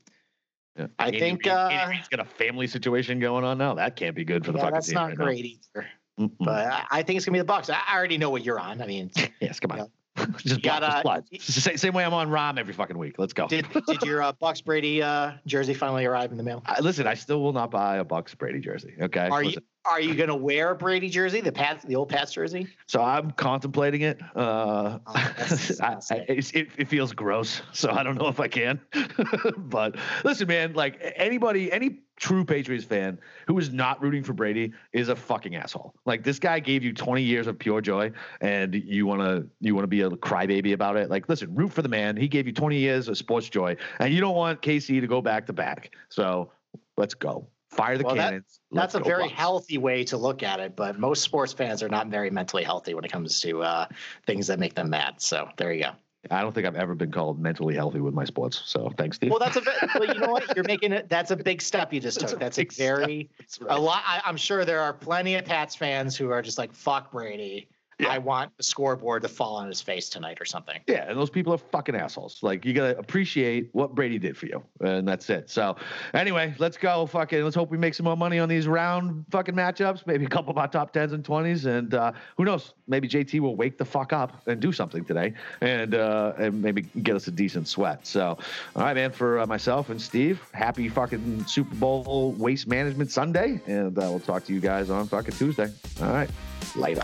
S1: Yeah.
S2: I
S1: Andy
S2: think
S1: Reid-
S2: uh,
S1: Andy Reid's got a family situation going on now. That can't be good for the
S2: yeah,
S1: fucking
S2: that's
S1: team
S2: not
S1: right now.
S2: great either.
S1: Mm-mm.
S2: But I, I think it's gonna be the Bucs. I, I already know what you're on. I mean,
S1: yes, come on.
S2: Yeah.
S1: Just block the
S2: gotta-
S1: slides. Same, same way I'm on Rahm every fucking week. Let's go.
S2: did did your uh, Bucs Brady uh, jersey finally arrive in the mail?
S1: I, listen, I still will not buy a Bucs Brady jersey. Okay.
S2: Are you are you gonna wear a Brady jersey, the Pats, the old Pats jersey?
S1: So I'm contemplating it. Uh,
S2: Oh,
S1: I, I, it, it feels gross, so I don't know if I can. but listen, man, like anybody, any true Patriots fan who is not rooting for Brady is a fucking asshole. Like this guy gave you 20 years of pure joy, and you want to you want to be a crybaby about it. Like, listen, root for the man. He gave you 20 years of sports joy, and you don't want KC to go back to back. So let's go. Fire the
S2: Well,
S1: cannons. Let's
S2: That's a very healthy way to look at it, but most sports fans are not very mentally healthy when it comes to uh, things that make them mad. So there you go.
S1: I don't think I've ever been called mentally healthy with my sports. So thanks, Steve.
S2: Well, that's a ve- well, you know what? You're making it. That's a big step you just
S1: That's
S2: took.
S1: a
S2: That's a
S1: big step.
S2: very a lot. I, I'm sure there are plenty of Pats fans who are just like, "Fuck Brady."
S1: Yeah.
S2: I want the scoreboard to fall on his face tonight or something.
S1: Yeah, and those people are fucking assholes. Like you gotta appreciate what Brady did for you, and that's it. So, anyway, let's go. Fucking, let's hope we make some more money on these round fucking matchups. Maybe a couple of our top tens and twenties, and uh, who knows? Maybe JT will wake the fuck up and do something today, and uh, and maybe get us a decent sweat. So, all right, man. For uh, myself and Steve, happy fucking Super Bowl Waste Management Sunday, and uh, we'll talk to you guys on fucking Tuesday. All right, later.